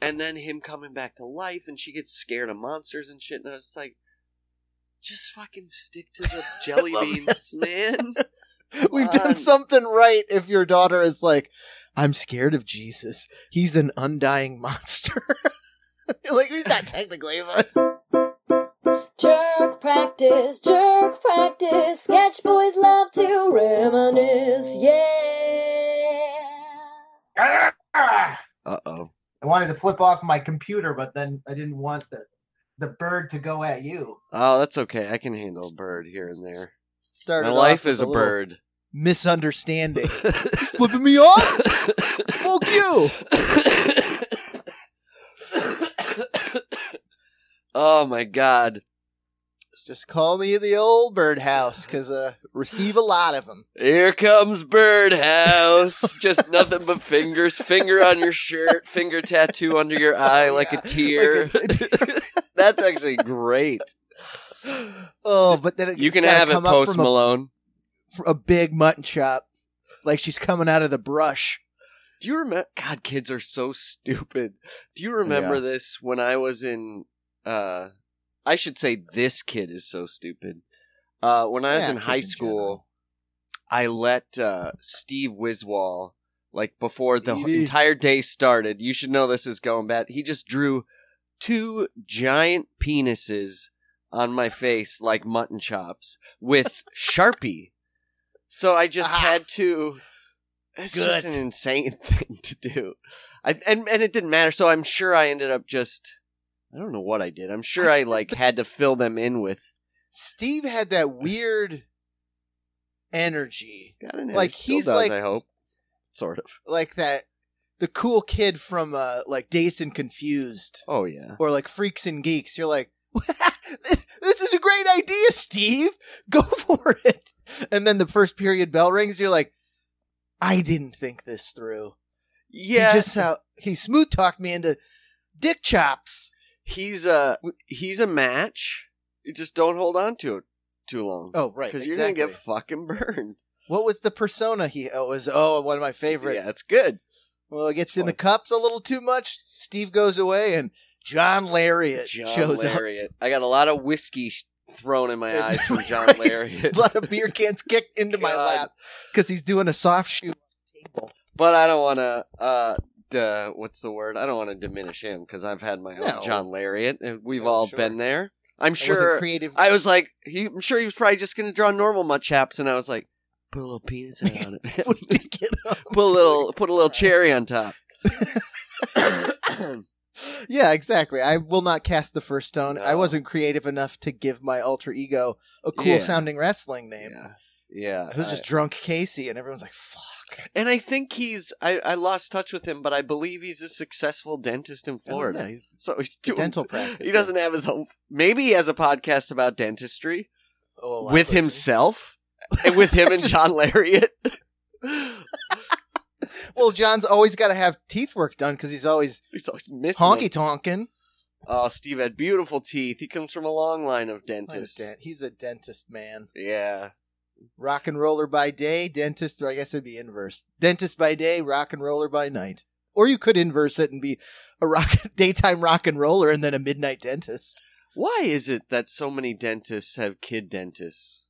and then him coming back to life, and she gets scared of monsters and shit. And I was like, just fucking stick to the jelly love beans, man. We've Come done something right if your daughter is like, I'm scared of Jesus. He's an undying monster. You're like, he's not technically, but Jerk practice, jerk practice. Sketch boys love to reminisce. Yeah. Uh oh. I wanted to flip off my computer, but then I didn't want the the bird to go at you. Oh, that's okay. I can handle a bird here and there. started My life with is a little bird. Misunderstanding. Flipping me off? Fuck you. oh my god. Just call me the old birdhouse, because uh, receive a lot of them. Here comes Birdhouse. Just nothing but fingers. Finger on your shirt. Finger tattoo under your eye like a tear. like That's actually great. Oh, but then You can have it post a, Malone. fr- a big mutton chop, like she's coming out of the brush. Do you remember? God, kids are so stupid. Do you remember Yeah. this when I was in? uh I should say this kid is so stupid. Uh When I was Yeah, in high in school, I let uh Steve Wiswall, like before the entire day started. You should know this is going bad. He just drew two giant penises on my face like mutton chops with Sharpie. So I just Ah. had to. It's just an insane thing to do. I, and and it didn't matter. So I'm sure I ended up just. I don't know what I did. I'm sure I like had to fill them in with. Steve had that weird energy, God, and Like, he's does, like- I hope. Sort of. like that. The cool kid from uh, like Dazed and Confused, Oh yeah. or like Freaks and Geeks. You're like, this, this is a great idea, Steve. Go for it. And then the first period bell rings. You're like, I didn't think this through. Yeah. He just how he smooth talked me into dick chops. He's a he's a match. You just don't hold on to it too long. Oh, right. Because exactly. you're gonna get fucking burned. What was the persona he oh, it was? Oh, one of my favorites. Yeah, it's good. well, it gets in the cups a little too much. Steve goes away, and John Lariat John shows up. Lariat. I got a lot of whiskey sh- thrown in my eyes from John right. Lariat. A lot of beer cans kicked into my lap because he's doing a soft shoe table. But I don't want to. Uh, duh, what's the word? I don't want to diminish him because I've had my own No. John Lariat, and we've all sure. been there. I'm It wasn't sure. creative. I was like, he, I'm sure he was probably just gonna draw normal mutt chaps, and I was like, put a little penis head on it, Put dick in him. put a little, put a little cherry on top. yeah, exactly. I will not cast the first stone. I No. wasn't creative enough to give my alter ego a cool Yeah. sounding wrestling name. yeah, yeah. It was just drunk Casey, and everyone's like, "Fuck." And I think he's. I, I lost touch with him, but I believe he's a successful dentist in Oh, Florida. So he's doing dental practice. He doesn't have his own. Maybe he has a podcast about dentistry Oh, I with himself, and with him and Just- John Lariat. Well, John's always got to have teeth work done because he's always He's always missing. honky them. tonking. Oh, Steve had beautiful teeth. He comes from a long line of dentists. He's a dentist man. Yeah. Rock and roller by day, dentist, or I guess it'd be inverse. Dentist by day, rock and roller by night. Or you could inverse it and be a rock daytime rock and roller and then a midnight dentist. Why is it that so many dentists have kid dentists?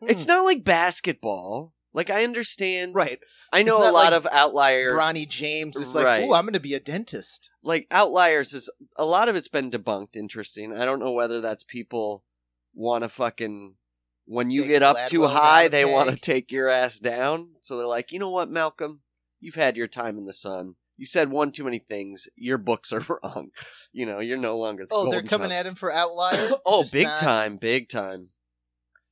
Hmm. It's not like basketball. Like I understand. right. I know a lot like of outlier. Bronny James is like, Right. "Oh, I'm going to be a dentist." like outliers is a lot of it's been debunked. Interesting. I don't know whether that's people want to fucking when you Take get up too high, down they want to take your ass down. So they're like, you know what, Malcolm, you've had your time in the sun. You said one too many things. Your books are wrong. You know, you're no longer. The Oh, they're golden coming child. at him for outlier. oh, Just big not- time, big time.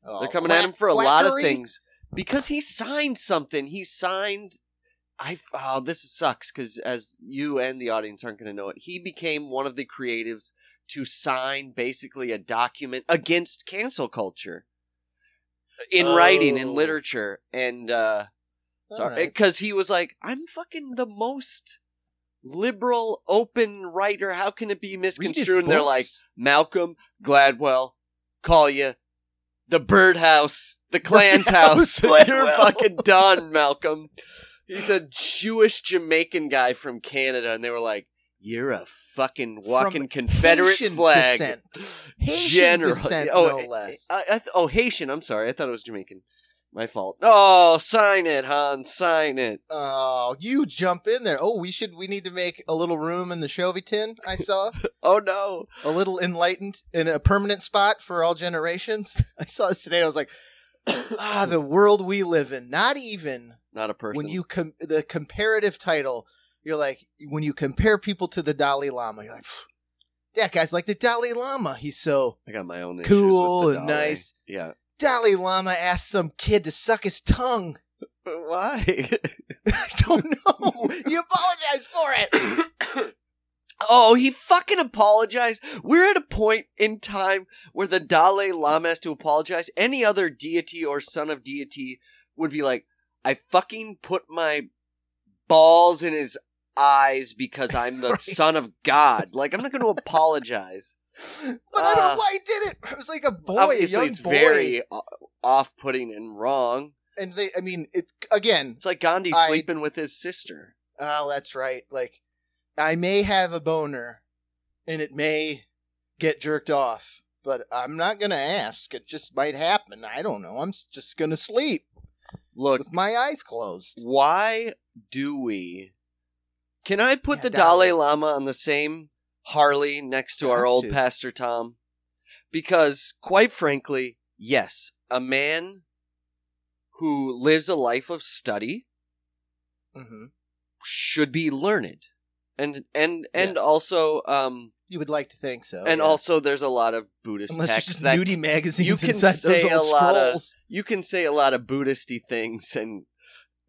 Oh, They're coming quack- at him for a lot of quackery? things because he signed something. He signed. I oh, this sucks because as you and the audience aren't going to know it, he became one of the creatives to sign basically a document against cancel culture in writing in Oh. literature and uh sorry because he was like i'm fucking the most liberal open writer how can it be misconstrued and they're like. Malcolm Gladwell call you the birdhouse, the clan's house. You're fucking done, Malcolm. He's a Jewish Jamaican guy from Canada, and they were like, You're a fucking walking From Confederate Haitian flag. descent. Haitian General. descent, oh, no eh, less. I, I th- oh, Haitian. I'm sorry. I thought it was Jamaican. My fault. Oh, sign it, Han. Sign it. Oh, you jump in there. Oh, we should. We need to make a little room in the Chovy tin. I saw Oh no. a little enlightened in a permanent spot for all generations. I saw this today. I was like, ah, the world we live in. Not even Not a person. when you com- the comparative title. You're like when you compare people to the Dalai Lama. You're like, that guy's like the Dalai Lama. He's so I got my own issues Cool and nice. Yeah. Dalai Lama asked some kid to suck his tongue. Why? I don't know. you apologize for it. oh, he fucking apologized. We're at a point in time where the Dalai Lama has to apologize. Any other deity or son of deity would be like, I fucking put my balls in his eyes because I'm the Right. son of God. Like, I'm not going to apologize. But I don't Ah. know why he did it. It was like a boy, a Obviously, young it's boy. very off-putting and wrong. and they. I mean, it again. It's like Gandhi I- sleeping with his sister. Oh, that's right. Like, I may have a boner, and it may get jerked off, but I'm not gonna ask. It just might happen. I don't know. I'm just gonna sleep Look, with my eyes closed. why do we? Can I put Yeah, the Dalai. Lama on the same Harley next to our Got old to. Pastor Tom? Because, quite frankly, yes, a man who lives a life of study hmm should be learned, and and and Yes. also um You would like to think so, and yeah. also there's a lot of Buddhist unless texts just that nudie magazines you can say a old lot of- you can say a lot of Buddhisty things and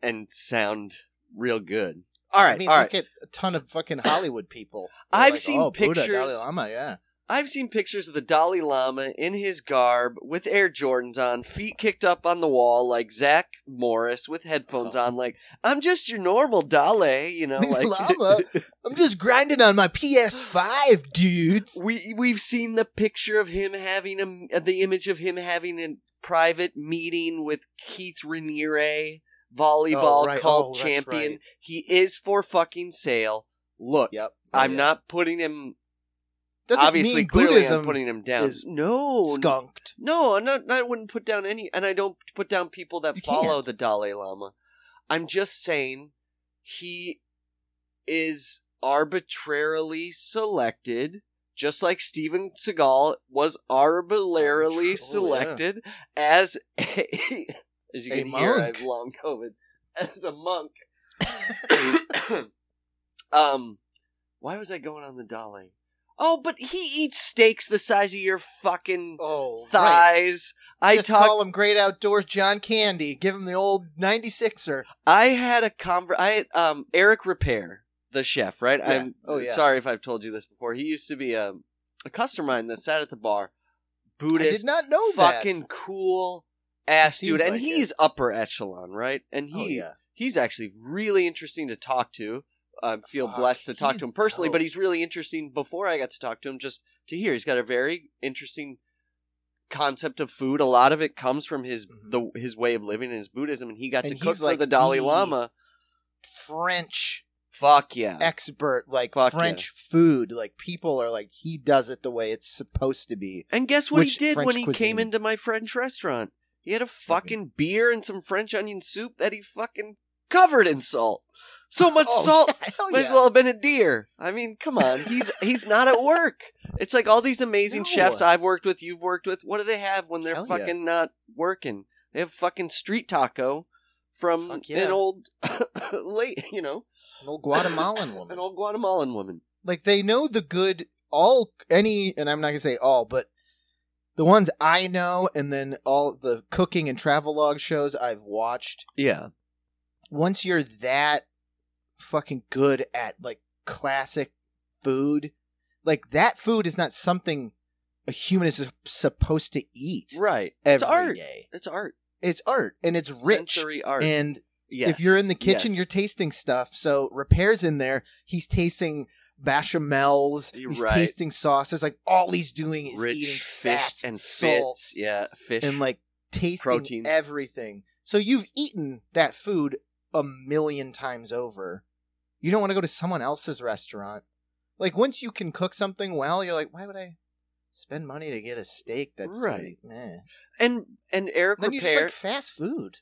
and sound real good. All right, I mean, all look right. at a ton of fucking Hollywood people. They're I've like, seen oh, Buddha, pictures- Dalai Lama, yeah. I've seen pictures of the Dalai Lama in his garb with Air Jordans on, feet kicked up on the wall like Zach Morris with headphones Oh. on. Like I'm just your normal Dalai, you know. Like Lama? I'm just grinding on my PS5, dudes. we we've seen the picture of him having a the image of him having a private meeting with Keith Raniere, volleyball Oh, right. cult Oh, champion. right. He is for fucking sale. Look, Yep. I'm yeah. not putting him. Doesn't obviously, mean clearly, Buddhism I'm putting him down. is No, skunked. no, I'm not. I wouldn't put down any, and I don't put down people that You follow can't. the Dalai Lama. I'm just saying he is arbitrarily selected, just like Steven Seagal was arbitrarily Oh, yeah. selected as a. As you A can hear, I monk. have long COVID. As a monk. um, why was I going on the dolly? Oh, but he eats steaks the size of your fucking Oh, right. thighs. I Just talked. call him Great Outdoors John Candy. Give him the old 96er. I had a conver. I um Eric Ripert, the chef, right? Yeah. I'm Oh, yeah. sorry if I've told you this before. He used to be a a customer of mine that sat at the bar. I Buddhist, did not know fucking that. cool ass dude, and like it. he's upper echelon, right? And he Oh, yeah. he's actually really interesting to talk to. I feel Fuck, blessed to talk to him personally, but he's really interesting before I got to talk to him just to hear. He's got a very interesting concept of food. A lot of it comes from his Mhm. the his way of living and his Buddhism, and he got And to cook he's for like the Dalai Lama. French Fuck yeah. expert, like Fuck yeah. French food. Like people are like, he does it the way it's supposed to be. And guess what Which he did French when he cuisine? came into my French restaurant? He had a mm-hmm. fucking beer and some French onion soup that he fucking covered in salt. So much Oh, salt yeah, might as well have been a deer. I mean, come on. He's he's not at work. It's like all these amazing No. chefs I've worked with, you've worked with. What do they have when they're Hell yeah. fucking not working? They have fucking street taco from yeah. an old late, you know, An old Guatemalan woman, an old Guatemalan woman. Like they know the good. All any, and I'm not gonna say all, but the ones I know, and then all the cooking and travel log shows I've watched. Yeah. once you're that fucking good at like classic food, like that food is not something a human is supposed to eat Right. it's art. day. It's art. It's art and it's rich. Sensory art. And yes. if you're in the kitchen, yes. you're tasting stuff. So Ripert's in there, he's tasting bechamels, he's right. tasting sauces. Like all he's doing is rich eating fish fats and salt, fits. Yeah, fish. and like tasting proteins. everything. So you've eaten that food a million times over. You don't want to go to someone else's restaurant like once you can cook something well, you're like, why would I spend money to get a steak that's Right. Meh. And and Eric Then you just like fast food.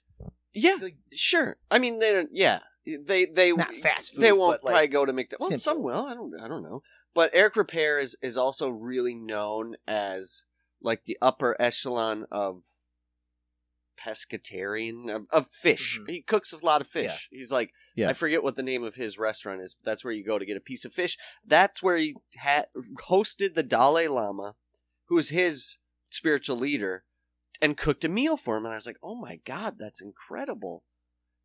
yeah, Like, sure. I mean, they don't. Yeah, they they not fast food. they won't but, like, probably go to McDonald's. Well, some will. I don't. I don't know. But Eric Ripert is is also really known as like the upper echelon of pescatarian of, of fish. Mhm. He cooks a lot of fish. He's like Yeah. I forget what the name of his restaurant is. But that's where you go to get a piece of fish. That's where he had hosted the Dalai Lama, who was his spiritual leader, and cooked a meal for him. And I was like, oh my god, that's incredible.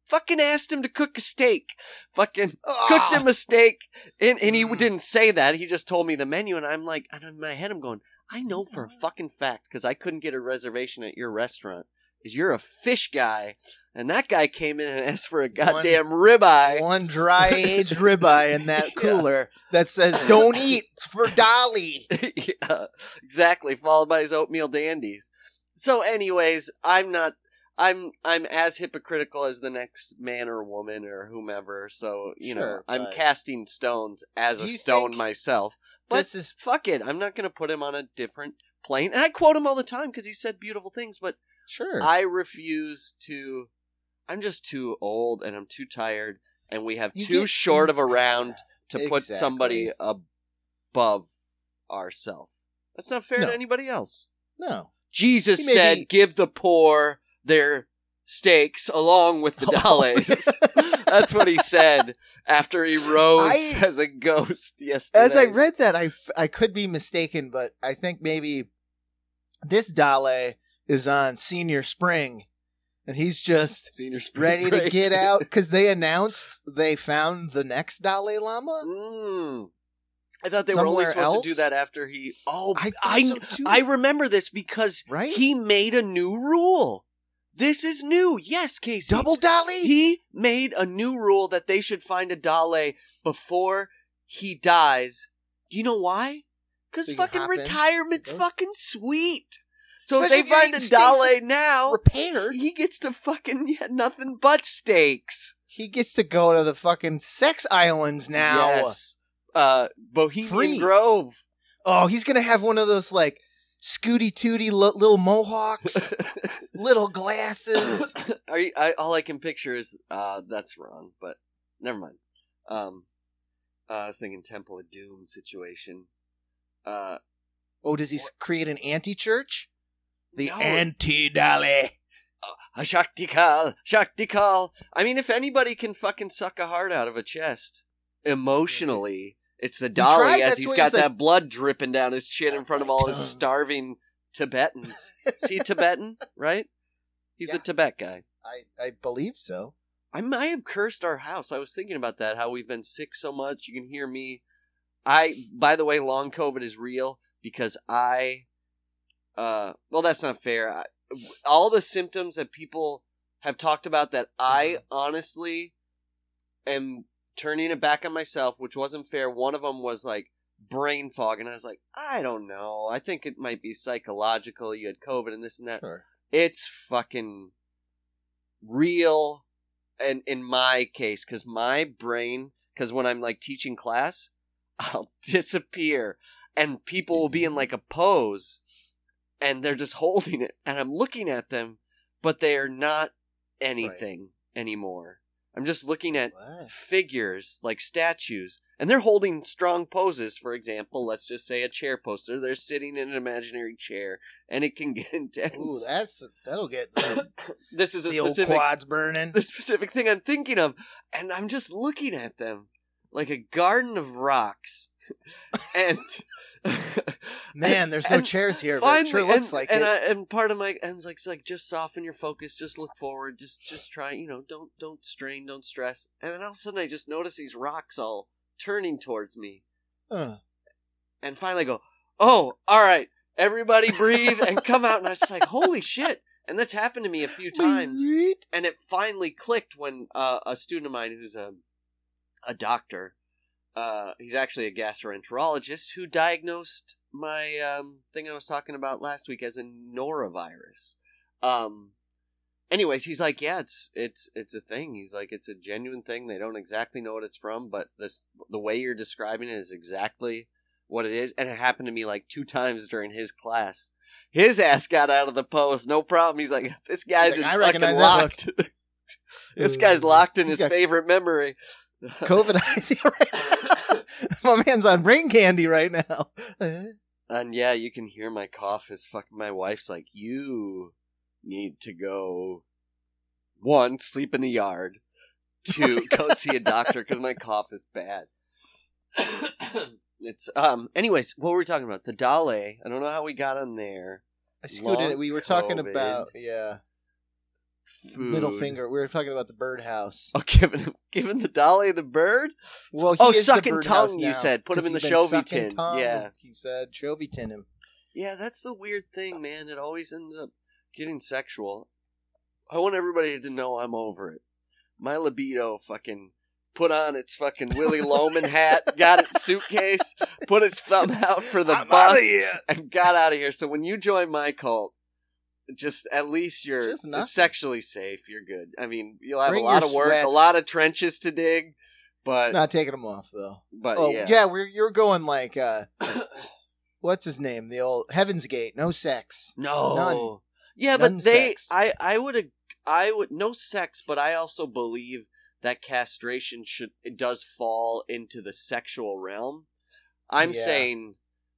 Fucking asked him to cook a steak. Fucking cooked Ah! him a steak, and, and he Mm. didn't say that. He just told me the menu, and I'm like, and in my head, I'm going, I know for a fucking fact because I couldn't get a reservation at your restaurant. Is you're a fish guy, and that guy came in and asked for a goddamn ribeye. one dry aged ribeye in that Yeah. cooler that says "Don't eat for Dolly." yeah, exactly. Followed by his oatmeal dandies. So, anyways, I'm not. I'm I'm as hypocritical as the next man or woman or whomever. So you know, I'm casting stones as a stone myself. But This is fuck it, I'm not going to put him on a different plane. And I quote him all the time because he said beautiful things. But sure. I refuse to. I'm just too old and I'm too tired, and we have You too get- short of a round to put somebody above ourselves. That's not fair No. to anybody else. no. Jesus said, be- "Give the poor their steaks along with the dollars." That's what he said after he rose I- as a ghost yesterday. As I read that, I, f- I could be mistaken, but I think maybe this Dale is on senior spring, and he's just Senior spring ready to get out because they announced they found the next Dalai Lama. Mm. I thought they were only Somewhere supposed to do that after he. Oh, I I so. I remember this because Right? he made a new rule. This is new. Yes, Casey. Double Dolly. He made a new rule that they should find a Dale before he dies. Do you know why? Because So you fucking hop in? retirement's fucking sweet. So Especially if if they find a steak Dale now, repaired. he gets to fucking yeah, nothing but steaks. He gets to go to the fucking sex islands now. Yes. Uh, Bohemian Free. Grove. Oh, he's gonna have one of those like scooty tooty lo- little mohawks, little glasses. Are you, I, all I can picture is uh, that's wrong, but never mind. Um, uh, I was thinking Temple of Doom situation. Uh, Oh, does he s- create an anti-church? The No. anti-Dolly. a Shakti Kal, Shakti Kal. I mean, if anybody can fucking suck a heart out of a chest emotionally, it's the Dolly tried, as he's got like- that blood dripping down his chin in front of all his starving Tibetans. Is he Tibetan, right? He's the Yeah. Tibet guy. I I believe so. I might have cursed our house. I was thinking about that, how we've been sick so much. You can hear me. I, by the way, long COVID is real because I, uh, well, that's not fair. I, all the symptoms that people have talked about that I honestly am turning it back on myself, which wasn't fair. One of them was like brain fog, and I was like, I don't know. I think it might be psychological. You had COVID and this and that Sure. it's fucking real and in my case because my brain because when i'm like teaching class i'll disappear and people will be in like a pose and they're just holding it and i'm looking at them but they are not anything anymore i'm just looking at What? figures like statues and they're holding strong poses for example let's just say a chair poster they're sitting in an imaginary chair and it can get intense Ooh, that's that'll get the, this is a the old quads burning. the specific thing I'm thinking of, and I'm just looking at them like a garden of rocks, and Man, there's no and chairs here, but finally, it sure looks and, like and it. I, and part of my and's like, it's like just soften your focus, just look forward, just just try, you know, don't don't strain, don't stress, and then all of a sudden I just notice these rocks all turning towards me, and finally I go, oh, all right, everybody breathe and come out, and I was just like, holy shit, and that's happened to me a few times. and it finally clicked when uh, a student of mine who's a a doctor uh, he's actually a gastroenterologist who diagnosed my um, thing I was talking about last week as a norovirus. Um, anyways, he's like, yeah, it's it's it's a thing. He's like, it's a genuine thing. They don't exactly know what it's from, but this the way you're describing it is exactly what it is. And it happened to me like two times during his class. His ass got out of the post, no problem. He's like, this guy's like, "I recognize locked. this guy's locked in He's his got- favorite memory. COVID? My man's on brain candy right now. And yeah, you can hear my cough. Is fucking my wife's like, you need to go. One, sleep in the yard. Two, go see a doctor because my cough is bad. it's um. Anyways, what were we talking about? The Dale. I don't know how we got on there. I scooted Long it. We were talking COVID. about yeah, Food. middle finger. We were talking about the birdhouse. Oh, giving giving the dolly the bird. Well, he Oh, sucking tongue, you said. Put him in the Chovy tin. tongue. Yeah. he said Chovy tin him. Yeah, that's the weird thing, man. It always ends up getting sexual. I want everybody to know I'm over it. My libido fucking put on its fucking Willy Loman hat, got its suitcase, put its thumb out for the I'm bus, and got out of here. So when you join my cult, just at least you're sexually safe. You're good. I mean, you'll have Bring a lot of work, a lot of trenches to dig, but Not taking them off though. but oh yeah. yeah, we're you're going like uh, what's his name? The old Heaven's Gate. No sex. No. None. Yeah, None but they sex. I I would I would no sex, but I also believe that castration should it does fall into the sexual realm. I'm Yeah. saying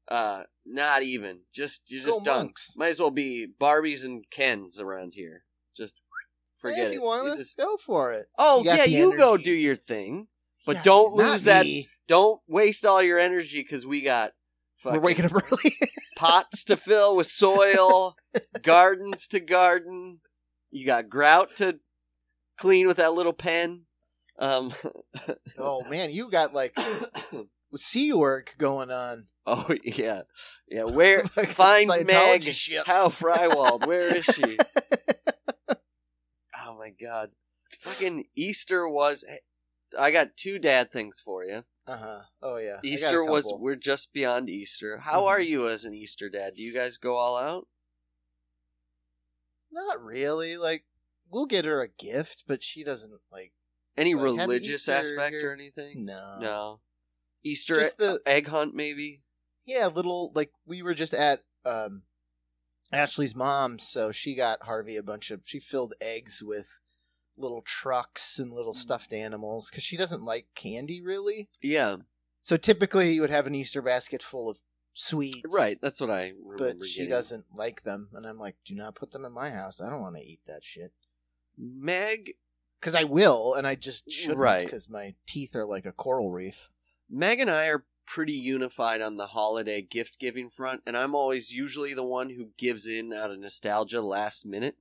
uh not even. Just you're Go just done. monks. Might as well be Barbies and Kens around here. Just forget Hey, if it. you want You to just- go for it. Oh you got yeah, the you go energy. do your thing. But Yeah, don't not lose that me. don't waste all your energy cuz we got We're fucking waking up early. pots to fill with soil, gardens to garden. You got grout to clean with that little pen. Um, oh man, you got like sea work going on. Oh yeah, yeah. Where find Meg? shit. How Frywald? Where is she? oh my god! Fucking Easter was. I got two dad things for you. Uh huh. Oh yeah. I got a Easter was. We're just beyond Easter. How Mhm. are you as an Easter dad? Do you guys go all out? not really like. We'll get her a gift, but she doesn't like. Any Like, religious aspect here. or anything? No. No. Easter the- egg hunt, maybe. Yeah, little like we were just at um Ashley's mom, so she got Harvey a bunch of. She filled eggs with little trucks and Mm. little stuffed animals because she doesn't like candy really. Yeah, So typically, you would have an Easter basket full of sweets, right. That's what I remember. But she getting. doesn't like them, and I'm like, do not put them in my house. I don't want to eat that shit. Meg, Because I will, and I just shouldn't. Right. Because my teeth are like a coral reef. Meg and I are pretty unified on the holiday gift giving front, and I'm always usually the one who gives in out of nostalgia last minute.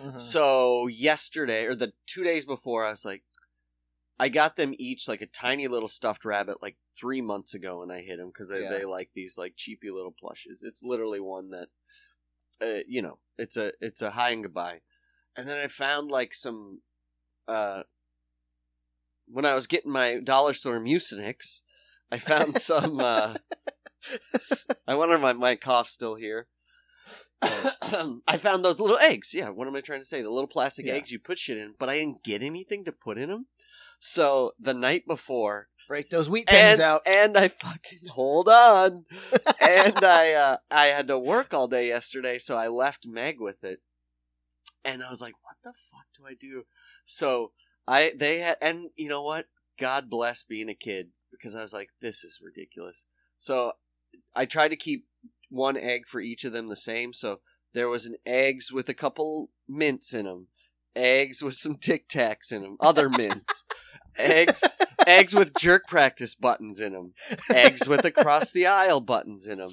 Mhm. So yesterday or the two days before, I was like, I got them each like a tiny little stuffed rabbit like three months ago, and I hit them because they, Yeah. they like these like cheapy little plushes. It's literally one that, uh, you know, it's a it's a high and goodbye. And then I found like some, uh, when I was getting my dollar store Mucinex, I found some. uh I wonder if my my cough's still here. I found those little eggs. Yeah, what am I trying to say? The little plastic Yeah. eggs you put shit in, but I didn't get anything to put in them. So the night before, Break those wheat pennies and, out. and I fucking hold on, and I uh, I had to work all day yesterday, so I left Meg with it, and I was like, what the fuck do I do? So I they had, and you know what? God bless being a kid because I was like, this is ridiculous. So I tried to keep one egg for each of them the same. So there was an eggs with a couple mints in them, eggs with some Tic Tacs in them, other mints, eggs, eggs with jerk practice buttons in them, eggs with across the aisle buttons in them,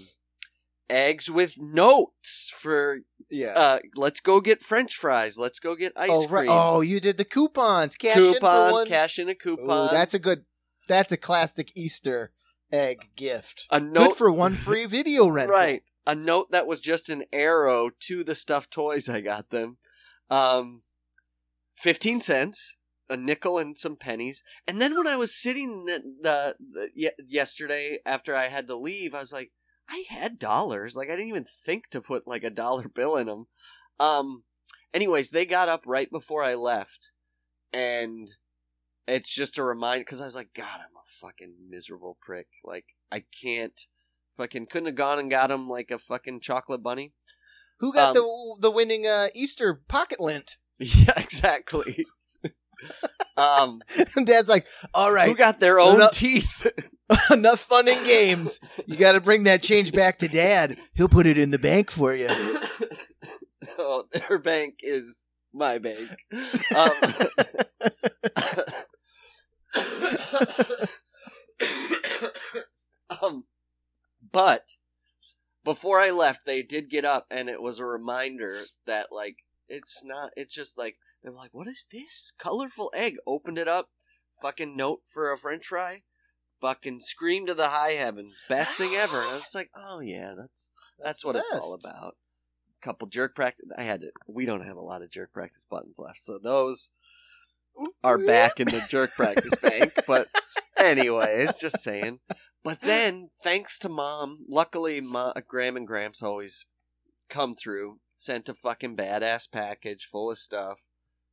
eggs with notes for yeah. uh, let's go get French fries, let's go get ice oh, cream, oh, you did the coupons. Cash in for coupons, one. cash in a Ooh, coupon. that's a good. That's a classic Easter egg gift. a note Good for one free video rental. Right. A note that was just an arrow to the stuffed toys I got them. Um, 15 cents, a nickel and some pennies. And then when I was sitting the, the, the ye- yesterday after I had to leave, I was like, I had dollars. Like I didn't even think to put like a dollar bill in them. Um, Anyways, they got up right before I left, and it's just a reminder because I was like, God, I'm a fucking miserable prick. Like, I can't fucking couldn't have gone and got him like a fucking chocolate bunny. Who got Um, the the winning uh, Easter pocket lint? Yeah, exactly. um, Dad's like, all right, who got their own No. teeth? enough fun and games. You got to bring that change back to Dad. He'll put it in the bank for you." oh, their bank is my bank. Um, um, but before I left, they did get up, and it was a reminder that like it's not. It's just like they were like, "What is this colorful egg?" Opened it up, fucking note for a French fry. Fucking scream to the high heavens, best thing ever. And I was like, oh yeah, that's that's what it's all about. Couple jerk practice. I had to. We don't have a lot of jerk practice buttons left, so those are back in the jerk practice bank. But anyways, just saying. But then, thanks to mom, luckily, Ma, Graham and Gramps always come through. Sent a fucking badass package full of stuff.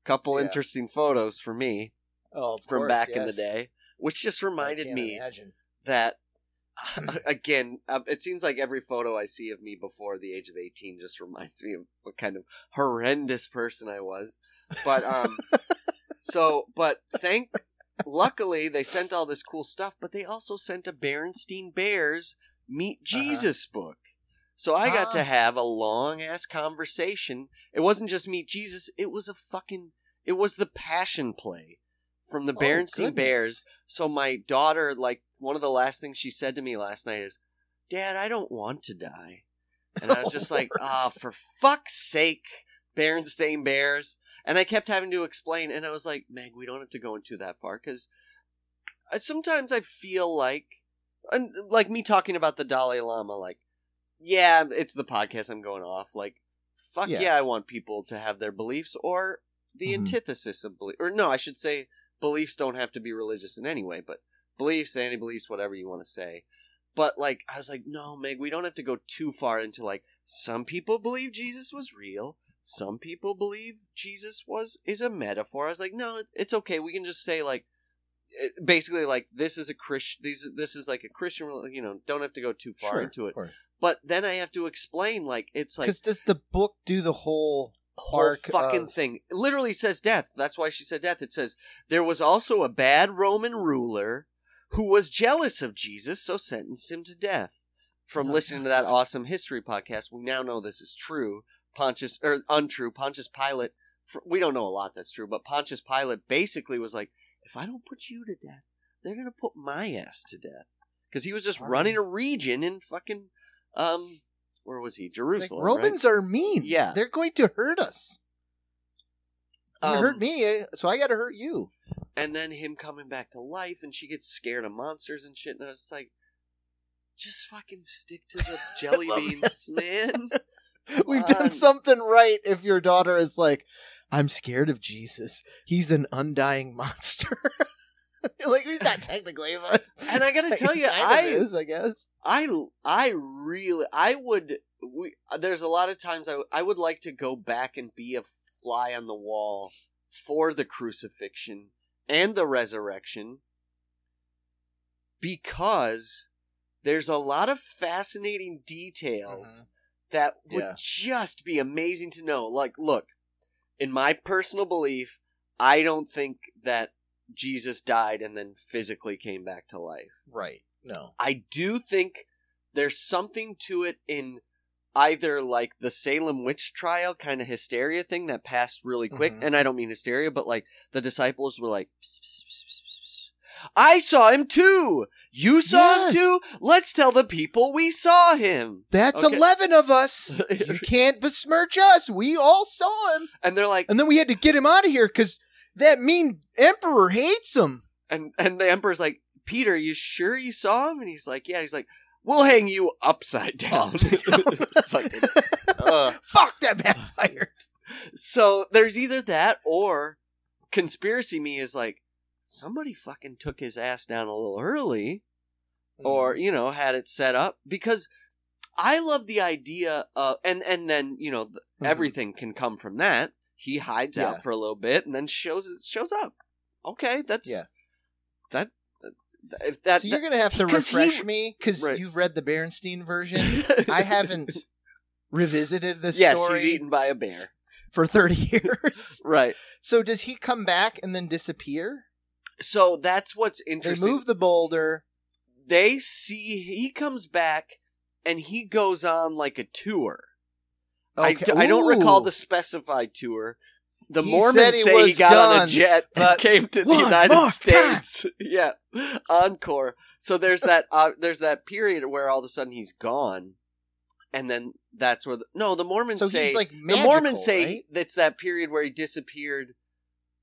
Couple Yeah. interesting photos for me Oh, of from course, back in the day, which just reminded me imagine. that again uh, it seems like every photo i see of me before the age of 18 just reminds me of what kind of horrendous person i was. But um so but thank luckily they sent all this cool stuff but they also sent a berenstein bears meet jesus book. So i got to Ah. have a long ass conversation. It wasn't just meet jesus it was a fucking it was the passion play from the Oh, berenstein bears. so my daughter, like one of the last things she said to me last night is, "Dad, I don't want to die," and I was just like, "Ah, for fuck's sake, Berenstain Bears!" And I kept having to explain, and I was like, "Meg, we don't have to go into that far because sometimes I feel like, and like me talking about the Dalai Lama, like, yeah, it's the podcast. I'm going off. Like, fuck yeah, Yeah. I want people to have their beliefs or the Mhm. antithesis of belief, or no, I should say." Beliefs don't have to be religious in any way, but beliefs, anti beliefs, whatever you want to say. But like, I was like, no, Meg, we don't have to go too far into like. Some people believe Jesus was real. Some people believe Jesus was is a metaphor. I was like, no, it's okay. We can just say like, eh, basically like this is a Christian. These this is like a Christian. You know, don't have to go too far Sure, into it. But then I have to explain like it's like Because does the book do the whole whole arc fucking of- thing. It literally says death. That's why she said death. It says there was also a bad Roman ruler who was jealous of Jesus, so sentenced him to death. From Oh, listening to that awesome history podcast, we now know this is true. Pontius or untrue. Pontius Pilate. We don't know a lot that's true, but Pontius Pilate basically was like, if I don't put you to death, they're gonna put my ass to death because he was just Wow. running a region in fucking um, where was he? Like, Jerusalem. right? Romans are mean. Yeah. they're going to hurt us. You Um, hurt me, eh, so I got to hurt you. And then him coming back to life and she gets scared of monsters and shit and I was like just fucking stick to the jelly beans man We've on. done um, something right. If your daughter is like, "I'm scared of Jesus. He's an undying monster." Like he's not technically, but and i gotta tell you i is, I guess. i i really i would we there's a lot of times I, I would like to go back and be a fly on the wall for the crucifixion and the resurrection because there's a lot of fascinating details mm-hmm. that would Yeah. just be amazing to know. Like, look, in my personal belief, I don't think that Jesus died and then physically came back to life. Right. No. I do think there's something to it in either like the Salem witch trial kind of hysteria thing that passed really quick, Mhm. and I don't mean hysteria, but like the disciples were like, "Psst, psst, psst, psst, psst, psst. I saw him too. You saw Yes. him too. Let's tell the people we saw him. That's Okay. 11 of us. You can't besmirch us. We all saw him. and they're like, And then we had to get him out of here because that mean emperor hates him. and and the emperor's like, Peter, you sure you saw him? And he's like, yeah. He's like, we'll hang you upside down. Fucking, uh, Fuck, that backfired. so there's either that or conspiracy me is like somebody fucking took his ass down a little early or Mm-hmm. you know had it set up because i love the idea of and and then you know Mhm. everything can come from that He hides Yeah. out for a little bit and then shows shows up. Okay, that's Yeah. If that, so you're gonna have to because he- refresh me because Right. you've read the Berenstein version. I haven't revisited this yes, story he's eaten by a bear. for 30 years. Right. so does he come back and then disappear? So that's what's interesting. They move the boulder. they see he comes back and he goes on like a tour. I, Okay. d- I don't recall the specified tour. The He Mormons say he got on a jet and came to the United States. yeah, encore. So there's that. Uh, there's that period where all of a sudden he's gone, and then that's where the, no. The Mormons So say like the Mormons say right? that's that period where he disappeared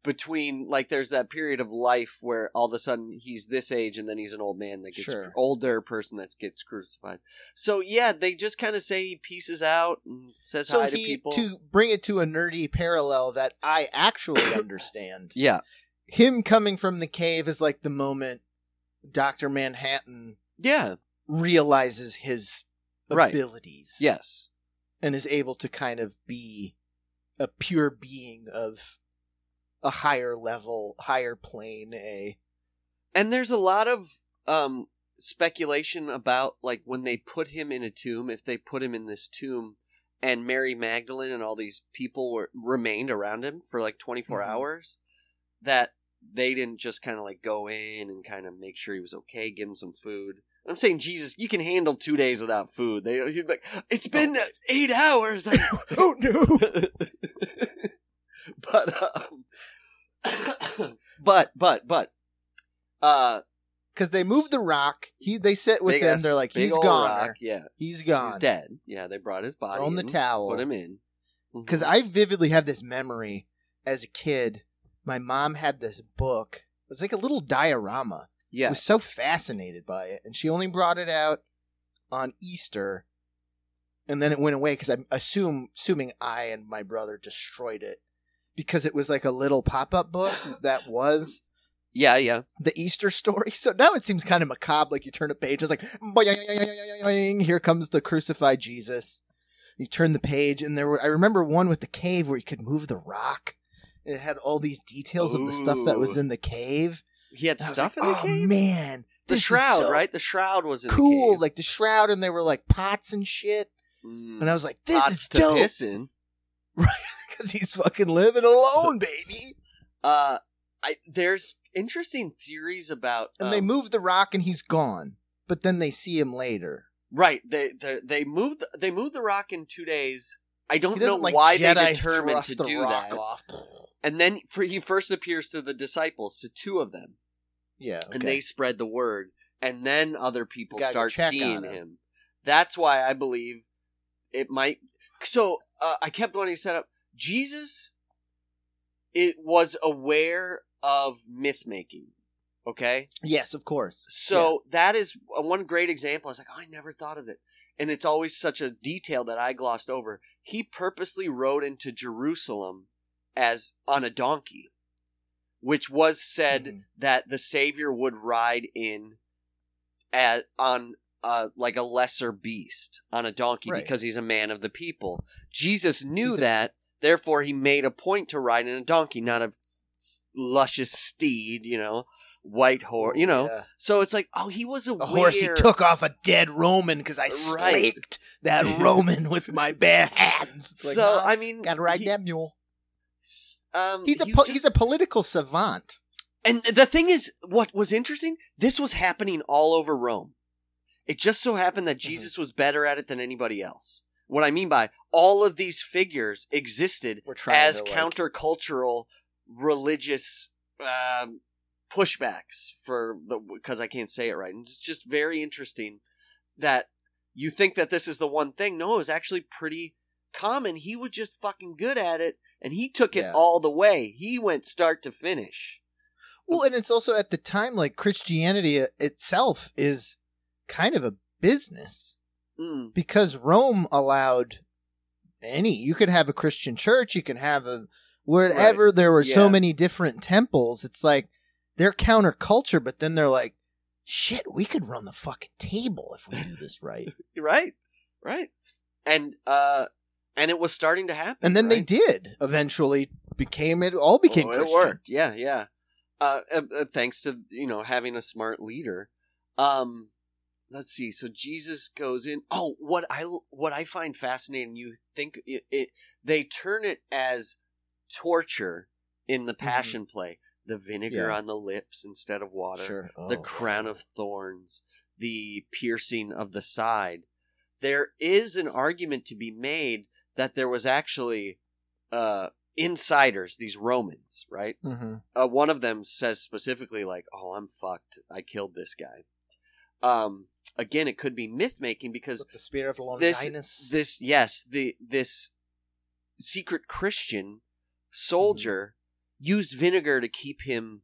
between like there's that period of life where all of a sudden he's this age and then he's an old man that gets Sure. older person that gets crucified. So yeah, they just kind of say he pieces out and says So hi to he people. to bring it to a nerdy parallel that I actually understand. yeah, Him coming from the cave is like the moment Doctor Manhattan yeah, realizes his Right. abilities. yes, and is able to kind of be a pure being of a higher level, higher plane, a and there's a lot of um speculation about like when they put him in a tomb, if they put him in this tomb. And Mary Magdalene and all these people were remained around him for like 24 Mhm. hours. That they didn't just kind of like go in and kind of make sure he was okay, give him some food. I'm saying, Jesus, you can handle two days without food. They, he'd be like, it's been eight hours. I- oh no! but, um, but, but, but, uh, Because they moved the rock. He they sit with him. They're like, he's gone. rock, Yeah, He's gone. he's dead. Yeah, they brought his body. On the towel. Put him in. Because I vividly have this memory as a kid. My mom had this book. It was like a little diorama. Yeah, I was so fascinated by it, and she only brought it out on Easter, and then it went away because I'm assume assuming I and my brother destroyed it because it was like a little pop up book that was yeah, yeah. the Easter story. So now it seems kind of macabre. Like you turn a page, it's like boing, here comes the crucified Jesus. You turn the page, and there were I remember one with the cave where you could move the rock. It had all these details of the stuff that was in the cave. He had And I was stuff like, in the oh cave. man, the shroud, so right? The shroud was in cool, The cave. like the shroud, and they were like pots and shit. Mm. And I was like, this Pots is dope in. because he's fucking living alone, baby. Uh, I there's interesting theories about And they um, move the rock, and he's gone. But then they see him later. Right. They they they moved they moved the rock in two days. I don't know like why Jedi they determined to the do that. off. And then for, he first appears to the disciples, to two of them, Yeah, and they spread the word. And then other people start seeing him. him. That's why I believe it might. So uh, I kept wanting to set up Jesus. It was aware of myth making. Okay. yes, of course. So that is one great example. I was like, oh, I never thought of it. And it's always such a detail that I glossed over. He purposely rode into Jerusalem as on a donkey, which was said Mhm. that the Savior would ride in at, on uh, like a lesser beast on a donkey Right. because he's a man of the people. Jesus knew a- that, therefore he made a point to ride in a donkey, not a luscious steed, you know, white horse, you know. Yeah. So it's like, oh, he was a horse he took off a dead Roman because I Right. slaked that Roman with my bare hands. It's like, so I mean, gotta ride he- that mule. Um, He's a po- just- he's a political savant. and the thing is, what was interesting? This was happening all over Rome. It just so happened that Mm-hmm. Jesus was better at it than anybody else. What I mean by all of these figures existed as to, like- countercultural religious um, pushbacks for the because I can't say it right. And it's just very interesting that you think that this is the one thing. No, it was actually pretty common. He was just fucking good at it, and he took it Yeah. all the way. He went start to finish. Well, and it's also at the time like Christianity itself is kind of a business Mm. because Rome allowed any. You could have a Christian church. You can have a wherever there were so many different temples. It's like they're counterculture, but then they're like, shit, we could run the fucking table if we do this right. Right, right. And uh, and it was starting to happen. And then they did eventually became it all became Oh, it worked. Yeah, yeah. Uh, uh, thanks to you know having a smart leader. Um, let's see. So Jesus goes in. Oh, what I what I find fascinating. You think it, it they turn it as torture in the Passion play. The vinegar Mm-hmm. Yeah. on the lips instead of water. Sure. the Oh, crown of thorns, the piercing of the side. There is an argument to be made that there was actually uh, insiders, these Romans, right? Mhm. Uh, one of them says specifically, like, "Oh, I'm fucked. I killed this guy." Um, again, it could be myth making because With the spear of this Longinus. this yes the this secret Christian soldier used vinegar to keep him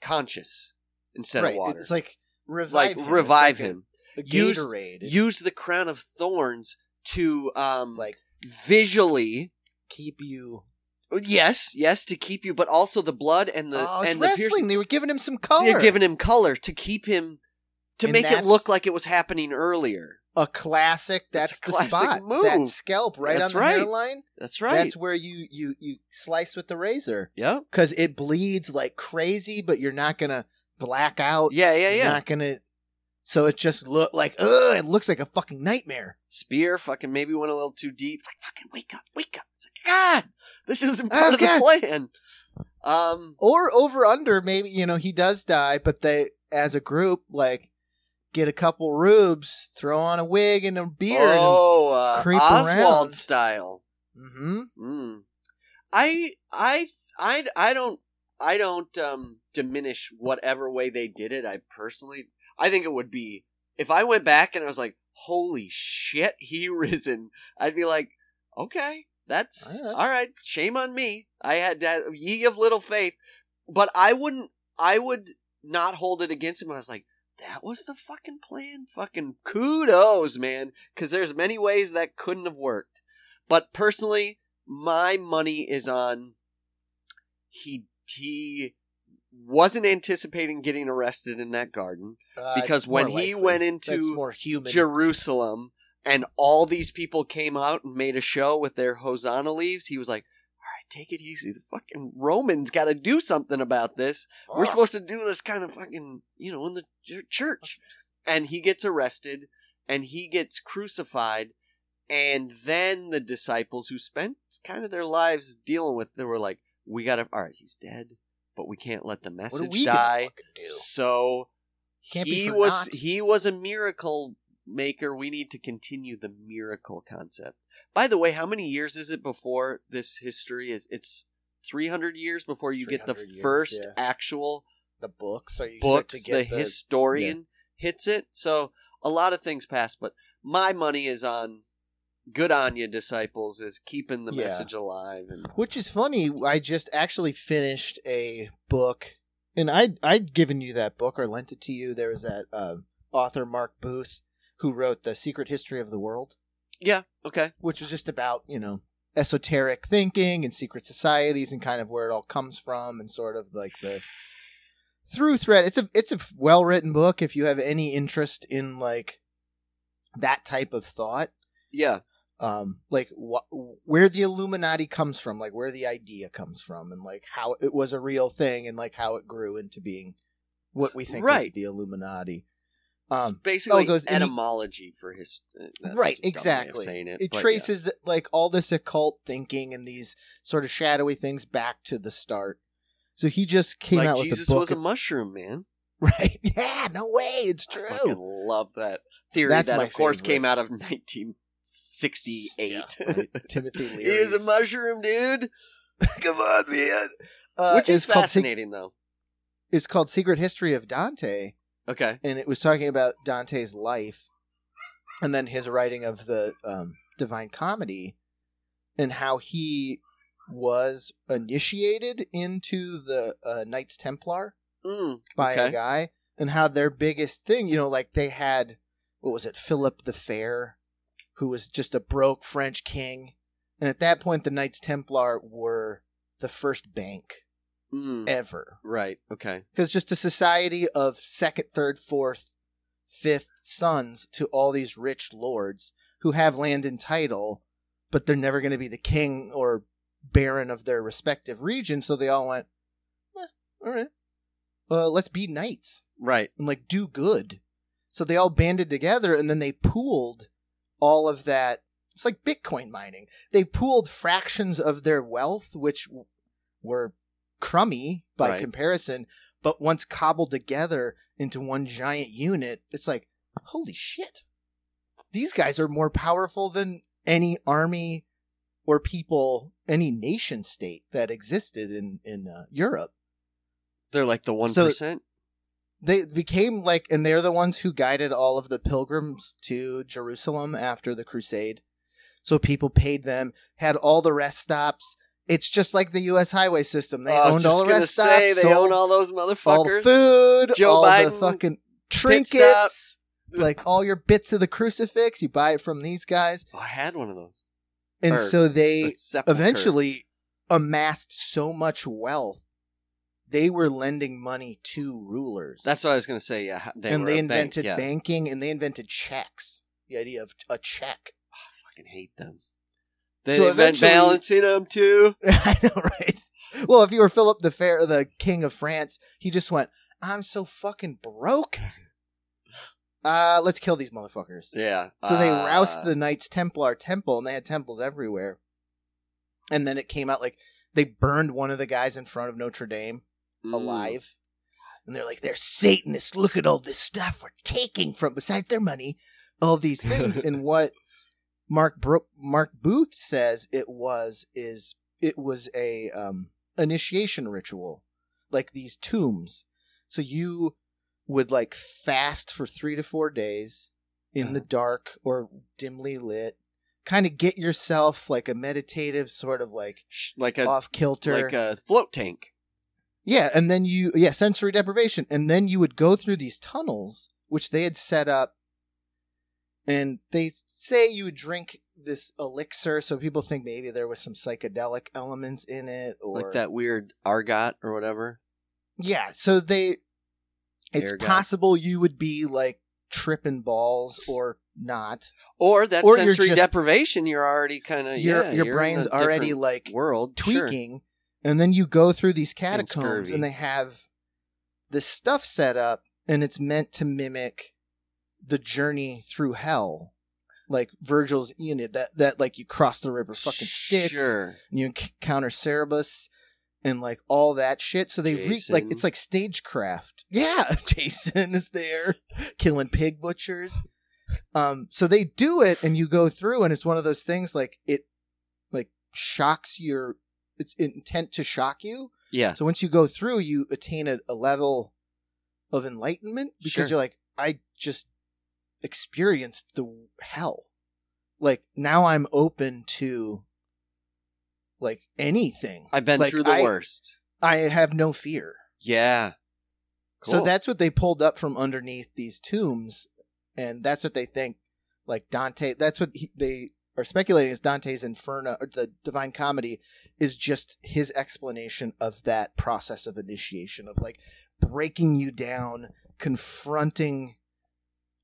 conscious instead right. of water It's like revive like him. Revive like him. A, Use- Gatorade. Use the crown of thorns to um like visually keep you. yes, yes, to keep you, but also the blood and the oh, it's and the wrestling. piercing. they were giving him some color. They're giving him color to keep him to And make it look like it was happening earlier. a classic. That's a the classic spot. move. That scalp right That's on the right. hairline. That's right. That's where you you you slice with the razor yep. because it bleeds like crazy, but you're not gonna black out. Yeah, yeah, You're yeah. Not gonna. So it just look like ugh. It looks like a fucking nightmare. Spear fucking maybe went a little too deep. It's like fucking wake up, wake up. It's like God, this isn't part Oh, of the plan. Um, Or over under, maybe you know he does die, but they as a group like get a couple rubes, throw on a wig and a beard. oh, uh, creep Oswald around. style. hmm Mm. I, I, I, I don't, I don't um, diminish whatever way they did it. I personally, I think it would be if I went back and I was like, "Holy shit, he risen!" I'd be like, "Okay, that's All right. all right. Shame on me. I had that ye of little faith." But I wouldn't. I would not hold it against him. I was like, "That was the fucking plan. Fucking kudos, man." Because there's many ways that couldn't have worked. But personally, my money is on he he wasn't anticipating getting arrested in that garden Uh, because it's when he likely. went into. Jerusalem and all these people came out and made a show with their hosanna leaves, he was like, "All right, take it easy. The fucking Romans got to do something about this. We're supposed to do this kind of fucking, you know, in the ch- church." And he gets arrested and he gets crucified and then the disciples who spent kind of their lives dealing with they were like, "We got to all right, he's dead, but we can't let the message die." So Can't he was he was a miracle maker. We need to continue the miracle concept. By the way, how many years is it before this history is? It's three hundred years before you get the 300 years, first yeah. actual the books. Are you start books. to The, get the, historian hits it. So a lot of things pass, but my money is on. Good on you, disciples, is keeping the Yeah. message alive. And Which is funny. I just actually finished a book, and I I'd given you that book or lent it to you. There was that uh, author Mark Booth who wrote the Secret History of the World, yeah, okay, which was just about you know esoteric thinking and secret societies and kind of where it all comes from and sort of like the through thread. It's a it's a well written book if you have any interest in like that type of thought yeah, um like wh- where the illuminati comes from like where the idea comes from and like how it was a real thing and like how it grew into being what we think Right. the illuminati It's um basically oh, goes- and he- etymology for his. uh, right a dumb way of exactly saying it, it but yeah. traces like all this occult thinking and these sort of shadowy things back to the start so he just came like out Jesus with a book was a mushroom, man. right yeah no way it's I true love that theory. That's that, of course, favorite. came out of 1968. Yeah, right. timothy he leary is a mushroom, dude. come on man uh, Which is it's called, fascinating, though. it's called secret history of dante Okay. and it was talking about Dante's life and then his writing of the um, Divine Comedy and how he was initiated into the uh, Knights Templar Mm, by a guy and how their biggest thing, you know, like they had what was it, Philip the Fair, who was just a broke French king, and at that point the Knights Templar were the first bank mm, ever right. Okay. because just a society of second, third, fourth, fifth sons to all these rich lords who have land and title, but they're never going to be the king or baron of their respective region. So they all went, eh, all right, well, let's be knights Right. and like do good. So they all banded together and then they pooled all of that. It's like Bitcoin mining. They pooled fractions of their wealth, which were crummy by Right. comparison, but once cobbled together into one giant unit, it's like, holy shit. These guys are more powerful than any army or people, any nation state that existed in, in uh, Europe They're like the one So- they became like and they're the ones who guided all of the pilgrims to Jerusalem after the crusade. So people paid them, had all the rest stops. It's just like the US highway system. They Oh, owned all the rest say, They sold own all those all motherfuckers. the food, Joe all the fucking trinkets, like all your bits of the crucifix, you buy it from these guys. Oh, I had one of those. And Or so they eventually amassed so much wealth. They were lending money to rulers. That's what I was going to say. Yeah, they and they a bank, invented yeah. banking and they invented checks. The idea of a check. Oh, I fucking hate them. They So eventually- balancing them too. I know, right? Well, if you were Philip the Fair, the King of France, he just went, "I'm so fucking broke. Uh, let's kill these motherfuckers." Yeah. So they Uh, roused the Knights Templar temple, and they had temples everywhere. And then it came out like they burned one of the guys in front of Notre Dame mm, alive. And they're like, they're Satanists. Look at all this stuff we're taking from, besides their money, all these things. and what Mark Bro- Mark Booth says it was is it was a um, initiation ritual, like these tombs. So you would like fast for three to four days in the Uh-huh. dark or dimly lit, kind of get yourself like a meditative sort of like like a off kilter. like a float tank. Yeah, and then you yeah, sensory deprivation. And then you would go through these tunnels which they had set up and they say you drink this elixir so people think maybe there was some psychedelic elements in it or like that weird argot or whatever. Yeah, so they it's possible you would be like tripping balls or not. Or that Or you're sensory just- deprivation, you're already kind of your yeah, your you're in brain's a already different like world sure. tweaking and then you go through these catacombs scurvy. and they have this stuff set up and it's meant to mimic the journey through hell like virgil's aeneid that that like you cross the river fucking Styx Sure. and you encounter Cerberus and like all that shit so they re- like it's like stagecraft yeah jason is there killing pig butchers um so they do it and you go through and it's one of those things like it like shocks your it's intent to shock you Yeah. so once you go through you attain a, a level of enlightenment because Sure. you're like i just experienced the hell like now i'm open to like anything I've been Like, through the I- worst. i have no fear Yeah. so that's what they pulled up from underneath these tombs, and that's what they think. Like Dante, that's what he, they are speculating is Dante's Inferno, or the Divine Comedy, is just his explanation of that process of initiation of like breaking you down, confronting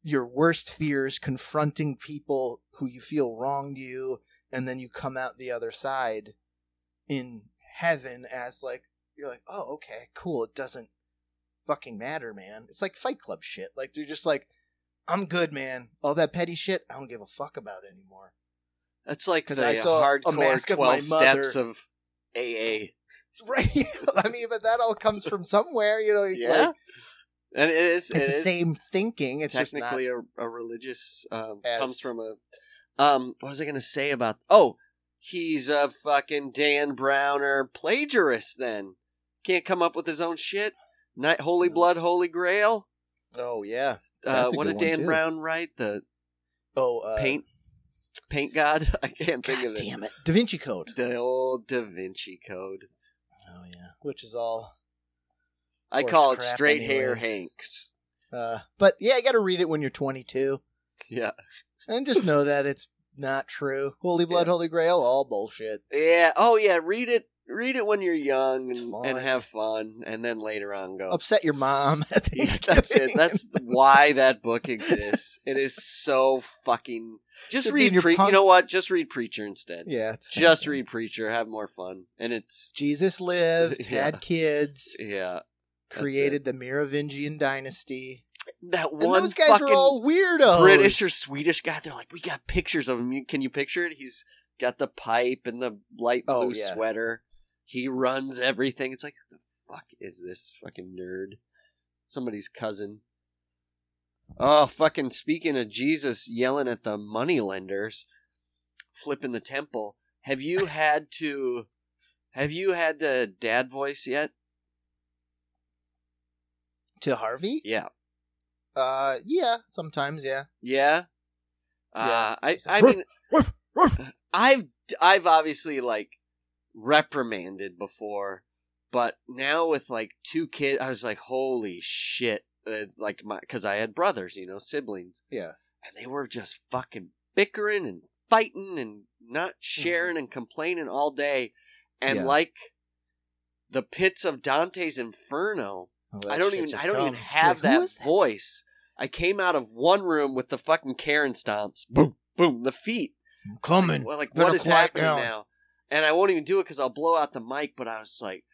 your worst fears, confronting people who you feel wronged you, and then you come out the other side in heaven as like you're like, oh, okay, cool. It doesn't fucking matter, man. It's like Fight Club shit. Like they're just like, I'm good, man. All that petty shit, I don't give a fuck about anymore. That's like 'Cause the I saw a hardcore of twelve mother. steps of AA. Right? I mean, but that all comes from somewhere, you know. Yeah. Like, And it is it's it the is same thinking. It's just not. technically a, a religious um, As- comes from a um what was I gonna say about oh he's a fucking Dan Browner plagiarist then can't come up with his own shit Night Holy No. Blood Holy Grail Oh yeah. uh, what did Dan. Brown write the Oh, uh, paint paint god I can't think God of it damn it, Da Vinci Code. the old Da Vinci Code Oh yeah, which is all. I call it straight hair. Hanks Uh, but yeah, you got to read it when you're 22, yeah and just know that it's not true. Holy Blood, Yeah. Holy Grail, all bullshit. Yeah. Oh, yeah. Read it read it when you're young and, and have fun, and then later on go. Upset your mom at Yeah, that's it. That's why that book exists. It is so fucking. Just Should read. Pre- punk- you know what? Just read Preacher instead. yeah. Just read Preacher. Have more fun, and it's Jesus lived, Yeah. had kids, yeah. Created the Merovingian dynasty. That And one those guys were all weirdos. British or Swedish guy. They're like, we got pictures of him. Can you picture it? He's got the pipe and the light oh, blue Oh, yeah. sweater. He runs everything. It's like, who the fuck is this fucking nerd? Somebody's cousin. Oh, fucking speaking of Jesus yelling at the money lenders, flipping the temple. Have you had to, have you had the dad voice yet? To Harvey. Yeah. Uh, yeah, sometimes, yeah. Yeah. Yeah. Uh, I I mean "Ruff, ruff." I've I've obviously like reprimanded before, but now with like two kids, I was like, holy shit! Uh, like my because I had brothers, you know, siblings, Yeah. and they were just fucking bickering and fighting and not sharing and complaining all day, and Mm-hmm. Yeah. like the pits of Dante's Inferno. Oh, I don't even I don't even have Like, that is voice. I came out of one room with the fucking Karen stomps. Boom, boom, the feet. I'm coming. Well, like Better what is happening down. now? And I won't even do it because I'll blow out the mic. But I was like,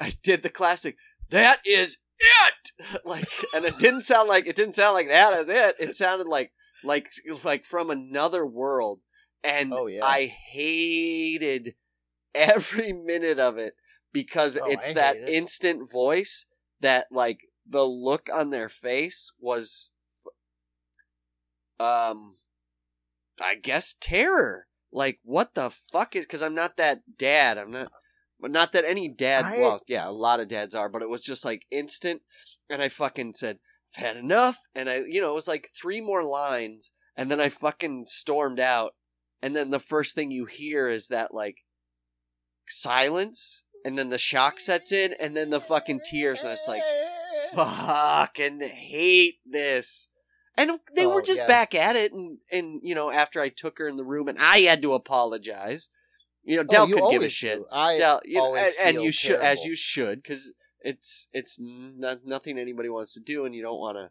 I did the classic. That is it. like, and it didn't sound like it didn't sound like that as it. It sounded like like like from another world. And Oh, yeah. I hated every minute of it because Oh, it's I that it. instant voice that like the look on their face was um I guess terror. Like what the fuck is cuz I'm not that dad. I'm not but not that any dad I- well, yeah, a lot of dads are, but it was just like instant and I fucking said, "I've had enough." And I you know, it was like three more lines and then I fucking stormed out. And then the first thing you hear is that like silence and then the shock sets in and then the fucking tears and it's like fucking hate this. And they were Oh, just yeah. back at it, and and you know after I took her in the room, and I had to apologize. You know, Dell Oh, could give a shit. do. I Dell, you know, always and, and you should, as you should, because it's it's no, nothing anybody wants to do, and you don't want to.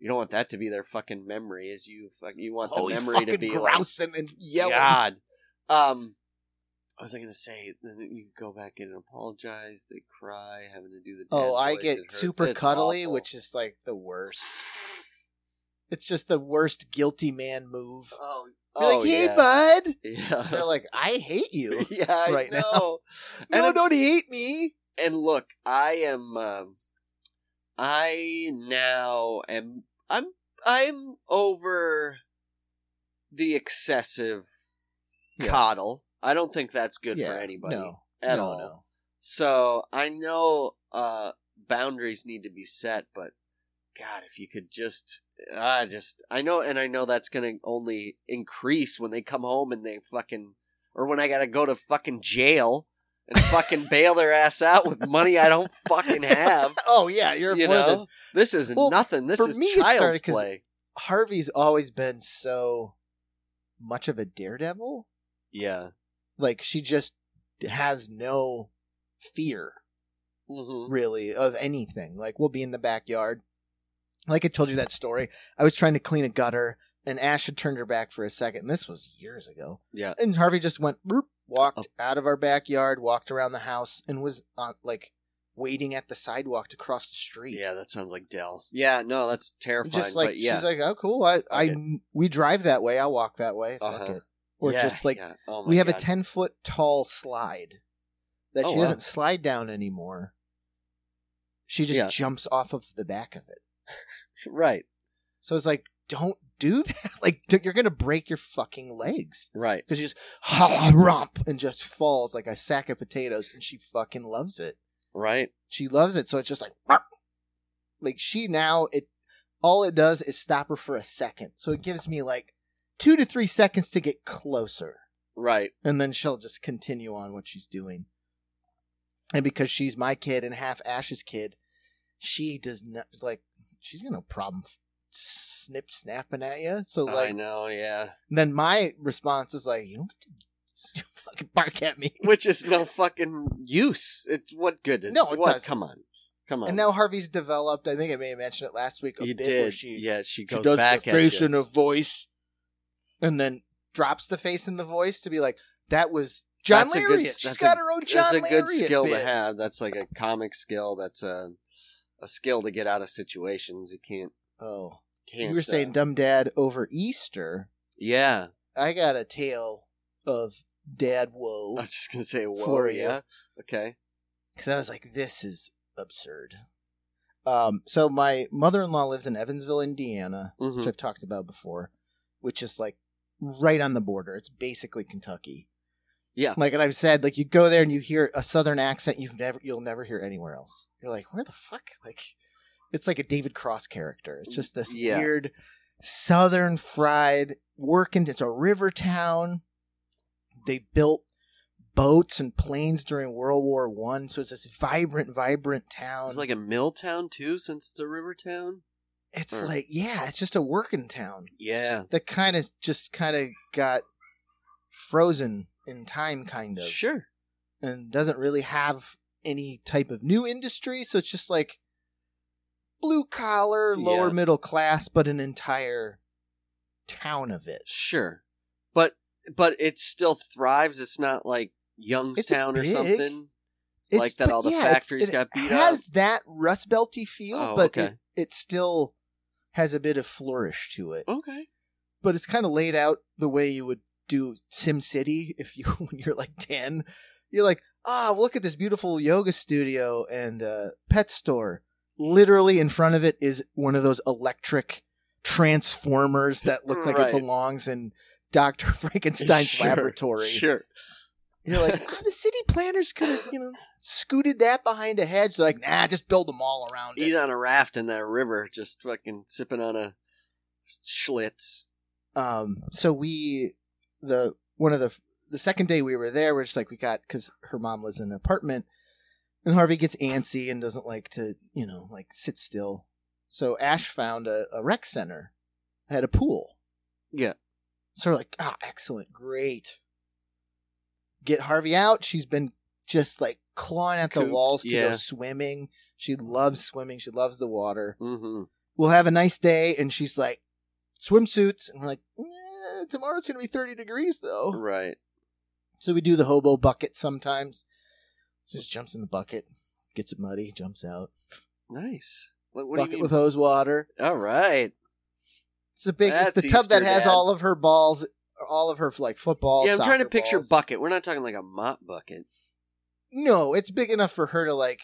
You don't want that to be their fucking memory. as you fuck, you want the memory to be like and yelling. God. Um, what was I going to say? Then you go back in and apologize. They cry, having to do the. Oh, I voice, get super It's cuddly, awful. which is like the worst. It's just the worst guilty man move. Oh, You're oh, like, hey, yeah. bud. Yeah. They're like, I hate you. yeah, I right now. know. And no, I'm- don't hate me. and look, I am. Um, I now am. I'm. I'm over the excessive Yeah. coddle. I don't think that's good yeah, for anybody No, at no, all. no. So I know uh, boundaries need to be set, but God, if you could just, I just, I know, and I know that's going to only increase when they come home and they fucking, or when I got to go to fucking jail and fucking bail their ass out with money I don't fucking have. Oh yeah, you're You one of the- know, this is Well, nothing. This for is me, child's play. Harvey's always been so much of a daredevil. Yeah. Like she just has no fear hmm really of anything. Like we'll be in the backyard. Like I told you that story. I was trying to clean a gutter and Ash had turned her back for a second. And This was years ago. Yeah. And Harvey just went boop, walked Up. out of our backyard, walked around the house, and was on like waiting at the sidewalk to cross the street. Yeah, that sounds like Dell. Yeah, no, that's terrifying. just like but yeah, she's like, oh cool. I, I we drive that way. I'll walk that way. Fuck Uh-huh. it. Or Yeah, just like yeah. Oh we have a ten foot tall slide that Oh, she doesn't slide down anymore. She just Yeah. jumps off of the back of it. right, So it's like, don't do that. Like you're gonna break your fucking legs right. because she just romp and just falls like a sack of potatoes, and she fucking loves it. Right. She loves it. So it's just like, like she now it all it does is stop her for a second. So it gives me like two to three seconds to get closer, Right. and then she'll just continue on what she's doing. And because she's my kid and half Ash's kid, she does not like she's got no problem snip snapping at you. So like I know. Yeah. then my response is like, you don't get to fucking bark at me. which is no fucking use. It what good is No, it what? doesn't. Come on, come on. And now Harvey's developed. I think I may have mentioned it last week. A you bit where did. she yeah, she she goes does back the at face you. and a voice, and then drops the face and the voice to be like, "That was John That's a good- Lariat. She's that's got a- her own John That's a good Lariat skill bit. to have. That's like a comic skill. That's a a skill to get out of situations. You can't. Oh, Can't. you were saying uh, dumb dad over Easter. yeah. I got a tale of dad woe. I was just gonna say woe For you. yeah. Okay. because I was like, "This is absurd." Um, so my mother-in-law lives in Evansville, Indiana, Mhm. which I've talked about before, which is like right on the border. It's basically Kentucky. Yeah. Like and I've said, like you go there and you hear a southern accent you've never you'll never hear anywhere else. You're like, where the fuck? Like it's like a David Cross character. It's just this Yeah. weird southern fried working it's a river town. They built boats and planes during World War One, so it's this vibrant, vibrant town. It's like a mill town too, since it's a river town. It's or- like yeah, it's just a working town. Yeah. that kind of just kind of got frozen in time kind of Sure. and doesn't really have any type of new industry so it's just like blue collar lower Yeah. middle class but an entire town of it Sure. But but it still thrives. It's not like Youngstown or big. something. It's- Like that all the yeah, factories it got beat has up? that rust belty feel Oh, but okay. it, it still has a bit of flourish to it Okay. but it's kind of laid out the way you would do Sim City if you when you're like ten. You're like, ah, look at this beautiful yoga studio and uh, pet store. Literally in front of it is one of those electric transformers that look like Right. it belongs in Doctor Frankenstein's Sure, laboratory. Sure. You're like, ah, the city planners could have, you know, scooted that behind a hedge. They're like, nah, just build them all around Eat it. on a raft in that river, just fucking sipping on a Schlitz. um so we the one of the the second day we were there we're just like we got because her mom lives in an apartment and harvey gets antsy and doesn't like to you know like sit still so ash found a, a rec center had a pool Yeah. so we're like ah excellent great get harvey out she's been just like clawing at the Cooped, walls to yeah. go swimming she loves swimming she loves the water Mm-hmm. we'll have a nice day and she's like swimsuits and we're like eh, tomorrow's gonna be 30 degrees though Right. so we do the hobo bucket sometimes She just jumps in the bucket gets it muddy jumps out Nice. What, what bucket with hose water All right. it's a big it's the tub that has Dad. all of her balls all of her like football yeah, I'm trying to picture balls. bucket. We're not talking like a mop bucket. No it's big enough for her to like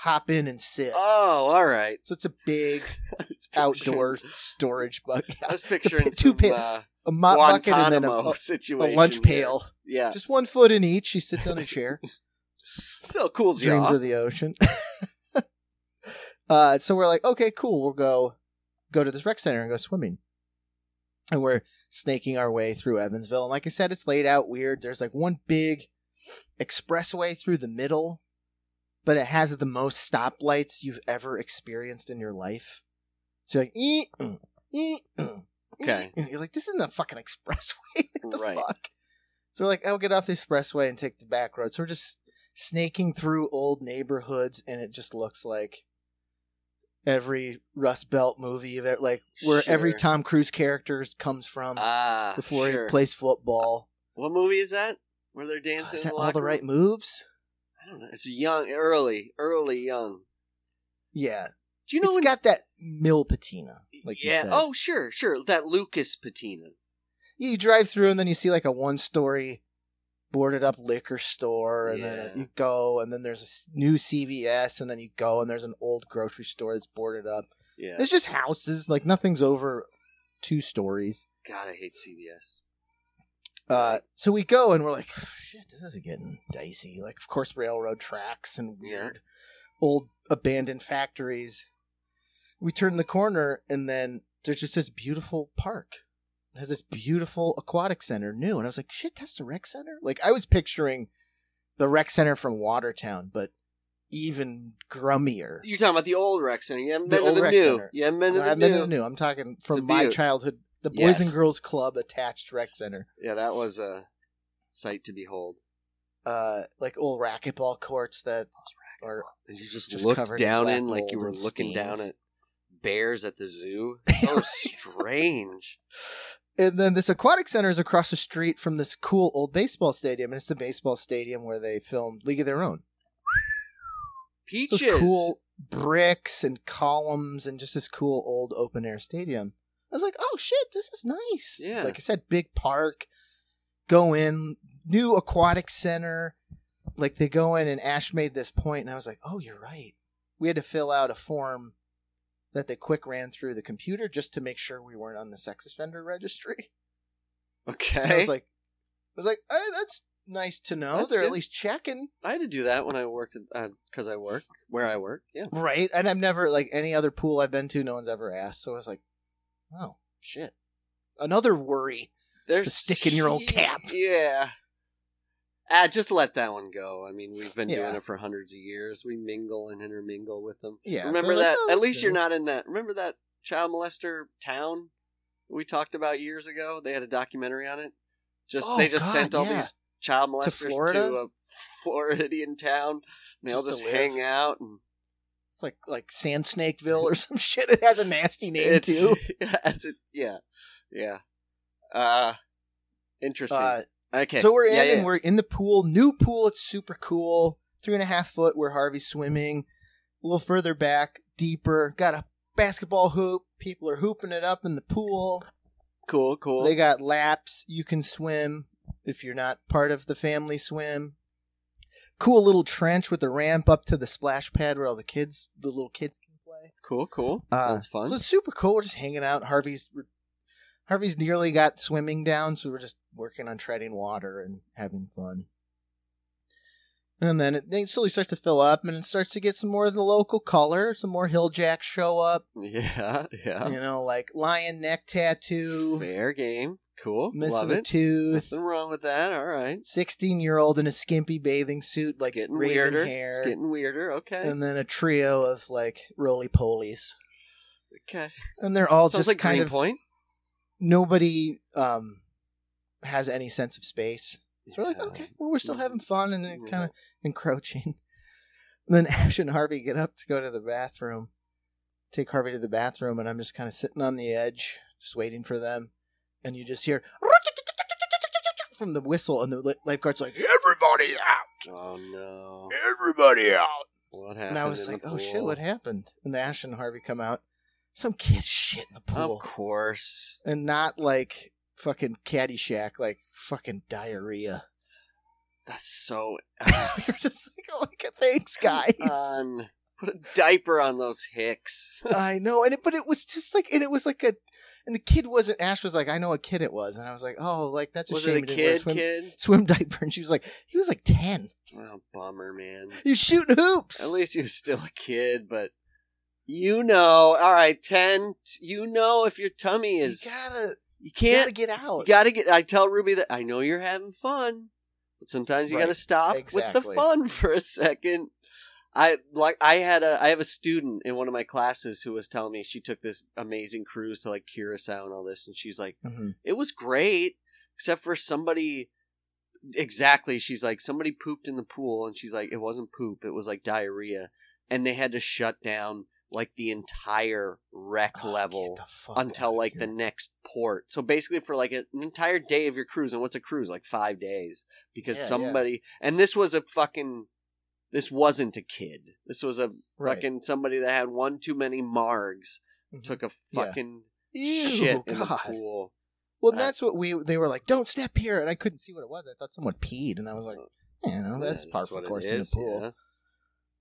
hop in and sit Oh, all right. so it's a big I was picturing- outdoor storage bucket I was picturing two some, pin- uh, a mop bucket and then a, a, a lunch pail Yeah. just one foot in each she sits on a chair Still cool dreams of the ocean. uh, so we're like, okay, cool. We'll go go to this rec center and go swimming. And we're snaking our way through Evansville. And like I said, it's laid out weird. There's like one big expressway through the middle, but it has the most stoplights you've ever experienced in your life. So you're like, ee, uh, ee, uh, Okay. ee. You're like, this isn't a fucking expressway. what the Right. fuck? So we're like, I'll get off the expressway and take the back road. So we're just snaking through old neighborhoods, and it just looks like every Rust Belt movie, that like where every Tom Cruise character comes from Ah, before sure. he plays football. What movie is that? Where they're dancing? is in that the all the locker right room? moves? I don't know. It's young, early, early young. Yeah, Do you know it's when? got that mill patina, like you yeah. Oh, sure, sure. That Lucas patina. Yeah, you drive through and then you see like a one story boarded up liquor store and Yeah. then you go and then there's a new CVS and then you go and there's an old grocery store that's boarded up. Yeah. It's just houses, like nothing's over two stories. God, I hate CVS. Uh, so we go and we're like, shit, this is getting dicey. Like, of course, railroad tracks and weird old abandoned factories. We turn the corner and then there's just this beautiful park. It has this beautiful aquatic center new. And I was like, shit, that's the rec center? Like, I was picturing the rec center from Watertown, but even grummier. You're talking about the old rec center. You haven't The been to the rec new. center. You haven't been to the new. been to the new. I'm talking from my beaut. childhood, the Boys Yes. and Girls Club attached rec center. Yeah, that was a sight to behold. uh, like old racquetball courts that are And you just, Just looked covered in down black in like you were looking down at bears at the zoo. So strange. And then this aquatic center is across the street from this cool old baseball stadium, and it's the baseball stadium where they filmed League of Their Own. Peaches. Those cool bricks and columns and just this cool old open air stadium. I was like, oh shit, this is nice. Yeah. Like I said, big park. Go in, new aquatic center. Like they go in and Ash made this point, and I was like, oh, you're right. We had to fill out a form that they quick ran through the computer just to make sure we weren't on the sex offender registry. Okay. And I was like, I was like, eh, that's nice to know. That's They're good. at least checking, I had to do that when I worked because I work where I work. Yeah. right? And I've never like any other pool I've been to, no one's ever asked. So I was like, oh shit, another worry. There's stick in your old cap. Yeah. Ah, just let that one go. I mean, we've been Yeah. doing it for hundreds of years. We mingle and intermingle with them. Yeah, so Remember like, that? oh, At least you're not in that. Remember that child molester town we talked about years ago? They had a documentary on it. Just Oh, they just God, sent all yeah. these child molesters to, Florida? a Floridian town. And they all Just just to live. hang out and It's like like Sand Snakeville or some shit. It has a nasty name it's, too. it's yeah, yeah. Uh, interesting. Uh, okay, So we're in yeah, and we're in the pool. New pool. It's super cool. Three and a half foot where Harvey's swimming. A little further back, deeper. Got a basketball hoop. People are hooping it up in the pool. cool, cool. They got laps. You can swim if you're not part of the family swim. Cool little trench with a ramp up to the splash pad where all the kids, the little kids can play. cool, cool. Uh, Sounds fun. So it's super cool. We're just hanging out. Harvey's Harvey's nearly got swimming down, so we're just working on treading water and having fun. And then it, it slowly starts to fill up, and it starts to get some more of the local color. Some more hill jacks show up. yeah, yeah. You know, like lion neck tattoo, Fair game. Cool. missing Love a it. tooth. Nothing wrong with that. All right. Sixteen year old in a skimpy bathing suit, It's like getting raven weirder. hair, It's getting weirder. Okay. and then a trio of like roly polies, okay. and they're all Sounds just like kind of Greenpoint. nobody um has any sense of space. So we're like, Yeah. okay, well, we're still having fun and Yeah. kind of encroaching. And then Ash and Harvey get up to go to the bathroom, take Harvey to the bathroom, and I'm just kind of sitting on the edge, just waiting for them. And you just hear from the whistle, and the lifeguard's like, "Everybody out! Oh no. Everybody out!" What happened? And I was like, "Oh shit, what happened?" And the Ash and Harvey come out. Some kid shit in the pool Of course. and not like fucking Caddyshack, like fucking diarrhea. That's so. You're just like, oh my god, thanks, guys. on. Put a diaper on those hicks. I know, and it, but it was just like, and it was like a, and the kid wasn't. Ash was like, I know a kid it was, and I was like, oh, like that's a was shame. it a he didn't wear kid? swim, Kid? swim diaper, and she was like, he was like ten. Oh, bummer, man. Was shooting hoops. At least he was still a kid, but you know, all right, ten. You know, if your tummy you is, gotta, you you can't. gotta get out. You gotta get. I tell Ruby that I know you're having fun, but sometimes you Right. gotta stop with the fun for a second. I like. I had a. I have a student in one of my classes who was telling me she took this amazing cruise to like Curacao and all this, and she's like, Mhm. it was great, except for somebody. Exactly, she's like somebody pooped in the pool, and she's like, it wasn't poop, it was like diarrhea, and they had to shut down like the entire wreck Oh, level get the fuck until like the next port. So basically, for like an entire day of your cruise, and what's a cruise? Like five days, because Yeah, yeah. somebody. And this was a fucking. This wasn't a kid. This was a Right. fucking somebody that had one too many margs. Mhm. Took a Yeah. fucking Ew, shit in the pool. Well, Uh, that's what we. They were like, "Don't step here," and I couldn't see what it was. I thought someone peed, and I was like, "You know, that's Yeah, part for what the course in the pool." yeah.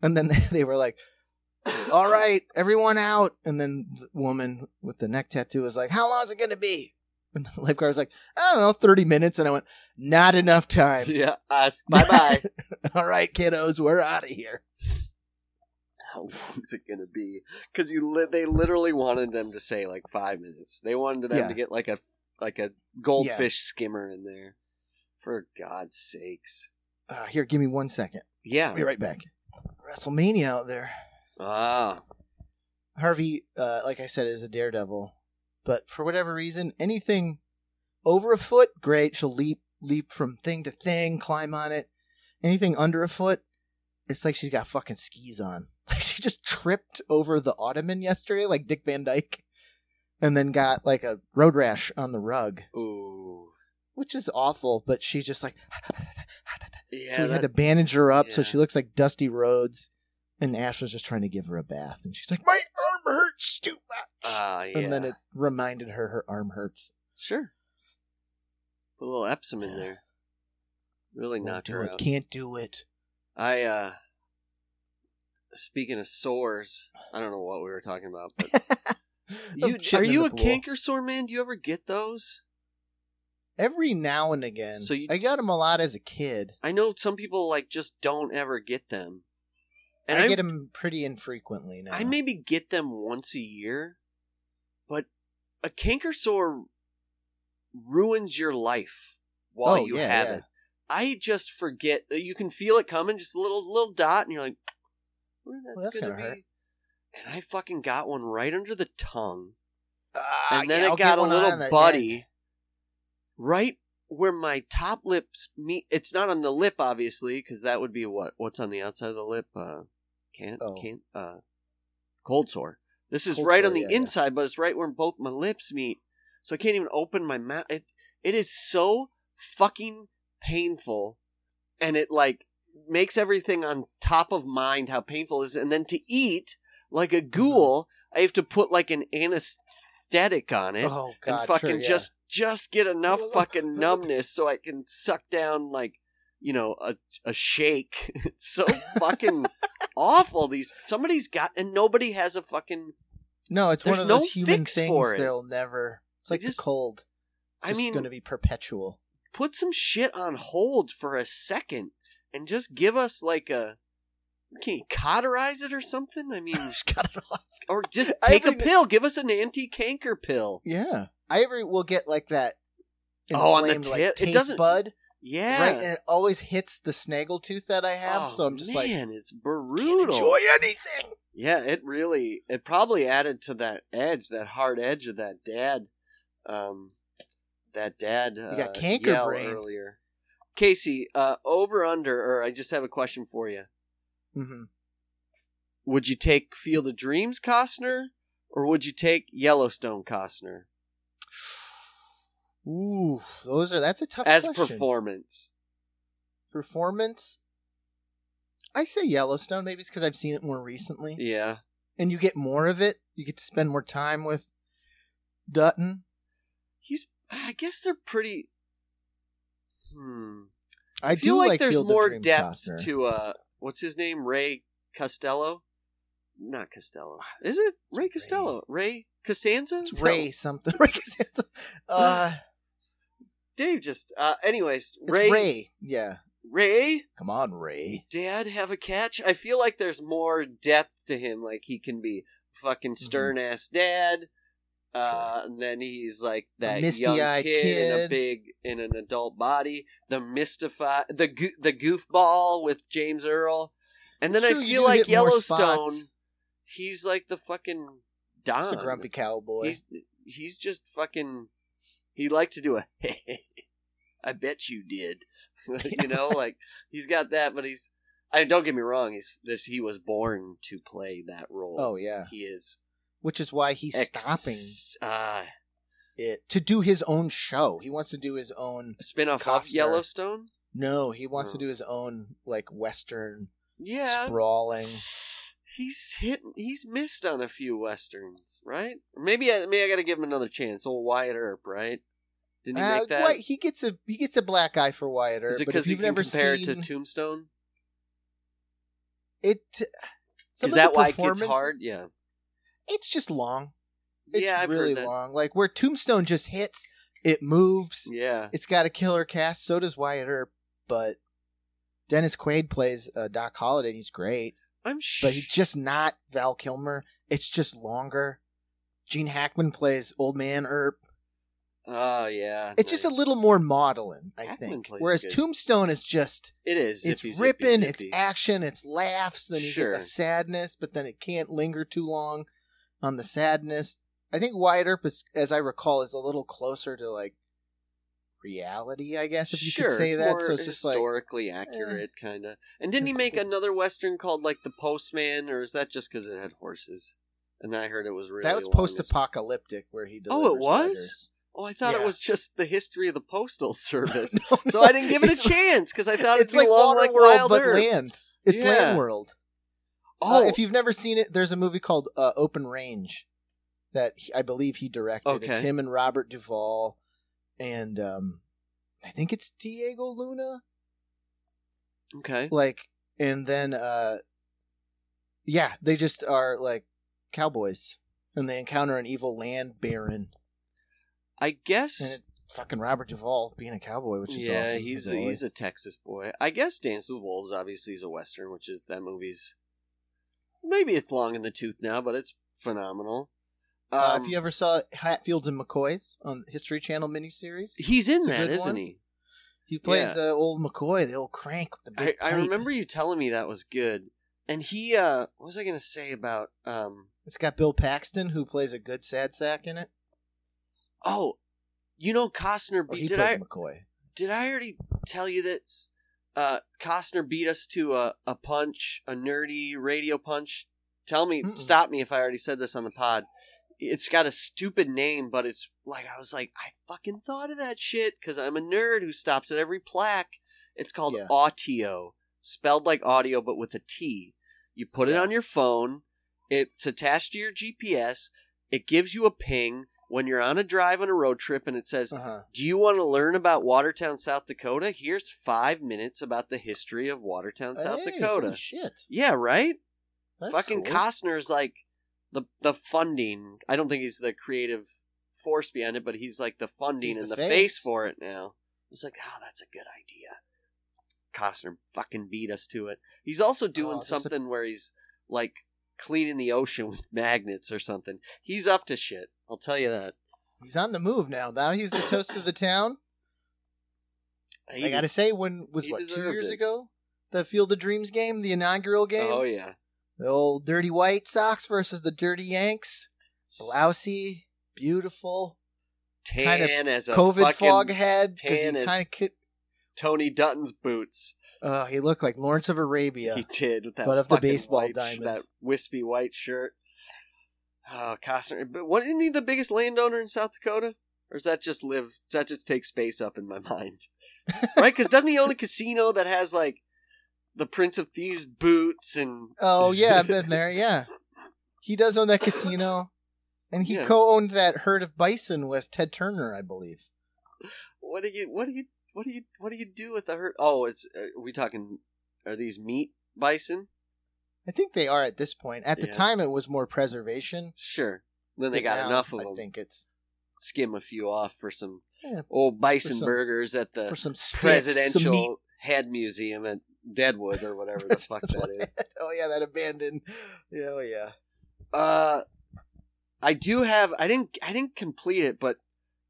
And then they, they were like, "All right, everyone out." And then the woman with the neck tattoo was like, "How long is it going to be?" And the lifeguard was like, "I don't know, thirty minutes." And I went, "Not enough time." Yeah. Us. Bye bye. All right, kiddos, we're out of here. How long is it gonna be? Because you li- they literally wanted them to say like five minutes. They wanted them Yeah. to get like a like a goldfish skimmer in there. For God's sakes. Uh, here, give me one second. Yeah. I'll be right back. WrestleMania out there. Ah. Harvey, uh, like I said, is a daredevil, but for whatever reason, anything over a foot, great. She'll leap, leap from thing to thing, climb on it. anything under a foot, it's like she's got fucking skis on. Like she just tripped over the ottoman yesterday, like Dick Van Dyke, and then got like a road rash on the rug, Ooh. which is awful. But she just like, Yeah. so we that- had to bandage her up so she looks like Dusty Rhodes. And Ash was just trying to give her a bath, and she's like, "My arm hurts too much." Ah, yeah. And then it reminded her her arm hurts. Sure. Put a little Epsom in there. Really Won't knock do her it. out. Can't do it. I uh speaking of sores, I don't know what we were talking about, but you are you a pool. canker sore man? Do you ever get those? Every now and again. So you- I got them a lot as a kid. I know some people like just don't ever get them. And I I get them pretty infrequently now. I maybe get them once a year, but a canker sore ruins your life while Oh, you yeah, have yeah. it. I just forget. You can feel it coming, just a little little dot, and you're like, "Where that's, Well, that's gonna, gonna hurt. And I fucking got one right under the tongue, Ah, and then yeah, it got a little buddy right where my top lips meet. It's not on the lip, obviously, because that would be what what's on the outside of the lip. Uh, can't Oh. can't uh, cold sore. This is Cold right sore, on the yeah, yeah. inside, but it's right where both my lips meet, so I can't even open my mouth. It it is so fucking painful, and it like makes everything on top of mind how painful it is, and then to eat like Mm-hmm. a ghoul, I have to put like an anesthetic on it Oh god, and fucking sure, yeah. just just get enough fucking numbness so I can suck down like you know a a shake. It's so fucking awful. These somebody's got and nobody has a fucking. no. It's one of no those human things they'll never. It's like just- the cold. It's I just mean- going to be perpetual. Put some shit on hold for a second and just give us like a. Can you cauterize it or something? I mean, just cut it off. or just take a pill. Give us an anti-canker pill. Yeah, I ever will get like that. Oh, on the tip? like, It doesn't- bud, Yeah. right? And it always hits the snaggle tooth that I have. Oh, so I'm just like, man, it's can't brutal. enjoy anything. Yeah, it really it probably added to that edge, that hard edge of that dad, um, that dad. Uh, got canker brain. earlier. Casey, uh, over under, or I just have a question for you. Mm-hmm. Would you take Field of Dreams Costner, or would you take Yellowstone Costner Ooh, those are that's a tough as question. performance? performance. I say Yellowstone. Maybe it's because I've seen it more recently, Yeah, and you get more of it. You get to spend more time with Dutton. he's. I guess they're pretty. Hmm. I, feel do like, like there's more Dreams depth Costner. to uh what's his name ray costello not costello is it ray costello ray costanza It's No. Ray something. Ray Costanza. Uh, dave just uh anyways it's ray Ray. Yeah. ray Come on, Ray. dad have a catch i feel like there's more depth to him like he can be fucking Mm-hmm. stern ass dad uh, and then he's like that young misty-eyed kid, in a kid. big in an adult body. The mystify the go- the goofball with James Earl, and then True, I you feel do like hit more Yellowstone. spots. He's like the fucking Don. He's a grumpy cowboy. He's he's just fucking. He likes to do a. I bet you did. you know, like he's got that, but he's. I don't get me wrong. He's this. He was born to play that role. oh yeah, he is which is why he's ex- stopping Uh, it to do his own show. He wants to do his own. spin-off of Yellowstone. No, he wants to Oh. do his own like western Yeah, sprawling. He's hit. He's missed on a few westerns, right? Or maybe I maybe I got to give him another chance. Old Wyatt Earp, right? Didn't he Uh, make that? Why- he gets a he gets a black eye for Wyatt Earp. Is it but because you've never compare seen it to Tombstone? it, Is that why it gets hard? Yeah. It's just long. It's yeah, I've really heard that. long. Like where Tombstone just hits, it moves. Yeah. It's got a killer cast. So does Wyatt Earp, but Dennis Quaid plays uh, Doc Holliday. and He's great, I'm sh- but he's just not Val Kilmer. It's just longer. Gene Hackman plays Old Man Earp. Oh yeah. It's just a little more maudlin, I Hackman think. plays Whereas good. Tombstone is just It is. it's zippy, zippy, ripping, it's action, it's laughs, then you Sure. get the sadness, but then it can't linger too long on the sadness. I think Wyatt Earp, is, as I recall, is a little closer to like reality, I guess, if you sure, could say that. So it's just like, eh. historically accurate, kind of. And didn't he make another western called like The Postman, or is that just because it had horses? And I heard it was really that was post-apocalyptic, where he Oh, it was? letters. Oh, I thought it was just the history of the postal service. No, so I didn't give it a chance because I thought it'd It's be like long like Wild but Earth. land. It's Yeah. Land World. Oh, Uh, if you've never seen it, there's a movie called uh, Open Range that he, I believe he directed. Okay. It's him and Robert Duvall, and um, I think it's Diego Luna. okay. Like, and then uh, yeah, they just are like cowboys, and they encounter an evil land baron, I guess. fucking Robert Duvall being a cowboy, which is yeah, awesome. he's a, he's a Texas boy. I guess Dance with Wolves obviously is a western, which is that movie's maybe it's long in the tooth now, but it's phenomenal. Um, Uh, if you ever saw Hatfields and McCoys on the History Channel miniseries, he's in that, isn't one. he? he plays Yeah. the old McCoy, the old crank with the I, big I remember you telling me that was good. And he, uh, what was I going to say about, um, It's got Bill Paxton who plays a good sad sack in it. oh, you know, Costner, Or beat, he did I, McCoy. did I already tell you that, uh, Costner beat us to a, a punch, a nerdy radio punch? Tell me, Mm-mm. stop me if I already said this on the pod. It's got a stupid name, but it's like, I was like, I fucking thought of that shit because I'm a nerd who stops at every plaque. It's called Yeah. Autio, spelled like audio, but with a T. You put it on your phone. It's attached to your GPS. It gives you a ping when you're on a drive on a road trip, and it says, Uh-huh. "Do you want to learn about Watertown, South Dakota? Here's five minutes about the history of Watertown, South Hey, Dakota." holy shit. Yeah, right. That's Fucking cool. Costner's like the the funding. I don't think he's the creative force behind it, but he's like the funding He's and the the, face. face. for it now. It's like, oh, that's a good idea. Costner fucking beat us to it. He's also doing Oh, this is- something where he's like cleaning the ocean with magnets or something. He's up to shit. I'll tell you that. He's on the move now. Now he's the toast of the town. He I gotta was- say, when was he what two deserves years it. ago? The Field of Dreams game, the inaugural game. Oh yeah. The old dirty White Sox versus the dirty Yanks. Blousy, beautiful, tan kind of as a COVID fog head he tan as-. Tony Dutton's boots. Uh, he looked like Lawrence of Arabia. He did with that But of the baseball white diamond. that wispy white shirt. Oh, Costner. But what isn't he the biggest landowner in South Dakota? Or does that just live? Does that just take space up in my mind? right? Because doesn't he own a casino that has like the Prince of Thieves boots and Oh yeah, I've been there. Yeah, he does own that casino, and he Yeah. co-owned that herd of bison with Ted Turner, I believe. what do you what do you what do you what do you do with the herd? Oh, it's uh, are we talking? Are these meat bison? I think they are at this point. At the Yeah. time, it was more preservation. Sure. Then they got now enough of I them. think it's Skim a few off for some Yeah. old bison some- burgers at the for some sticks, presidential some head museum at Deadwood or whatever the fuck that is. oh yeah, that abandoned. Yeah, oh yeah. Uh, I do have. I didn't. I didn't complete it, but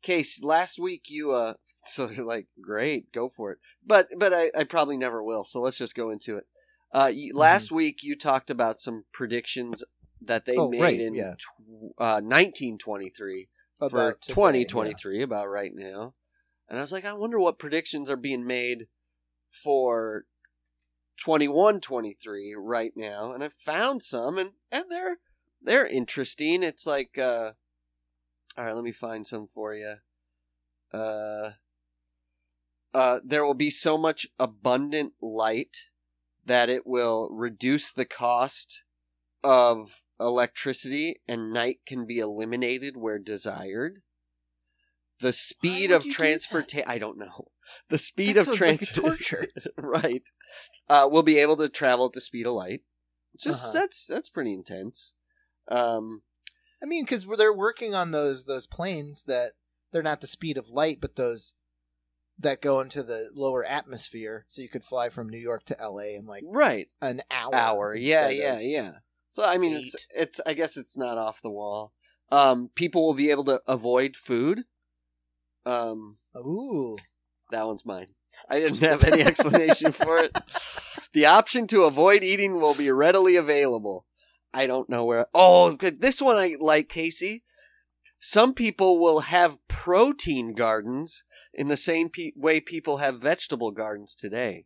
Case, last week you uh. So you're like, great, go for it. But but I, I probably never will. So let's just go into it. Uh, you, Mm-hmm. last week you talked about some predictions that they Oh, made right, in yeah. tw- uh 1923 for today, 2023 about right now. And I was like, I wonder what predictions are being made for 2123 right now. And I found some and, and they're they're interesting. It's like uh all right, let me find some for you. Uh uh there will be so much abundant light that it will reduce the cost of electricity and night can be eliminated where desired. The speed of transportation I don't know. The speed That of sounds like transport torture. right. Uh will be able to travel at the speed of light. Just Uh-huh. that's that's pretty intense. Um I mean, because they're working on those those planes that they're not the speed of light, but those that go into the lower atmosphere, so you could fly from New York to L.A. in like right. an hour. hour. Yeah, yeah, yeah. So I mean, it's it's. I guess it's not off the wall. Um, people will be able to avoid food. Um, Ooh, that one's mine. I didn't have any explanation for it. The option to avoid eating will be readily available. I don't know where. Oh, good. this one I like, Casey. some people will have protein gardens in the same pe- way people have vegetable gardens today.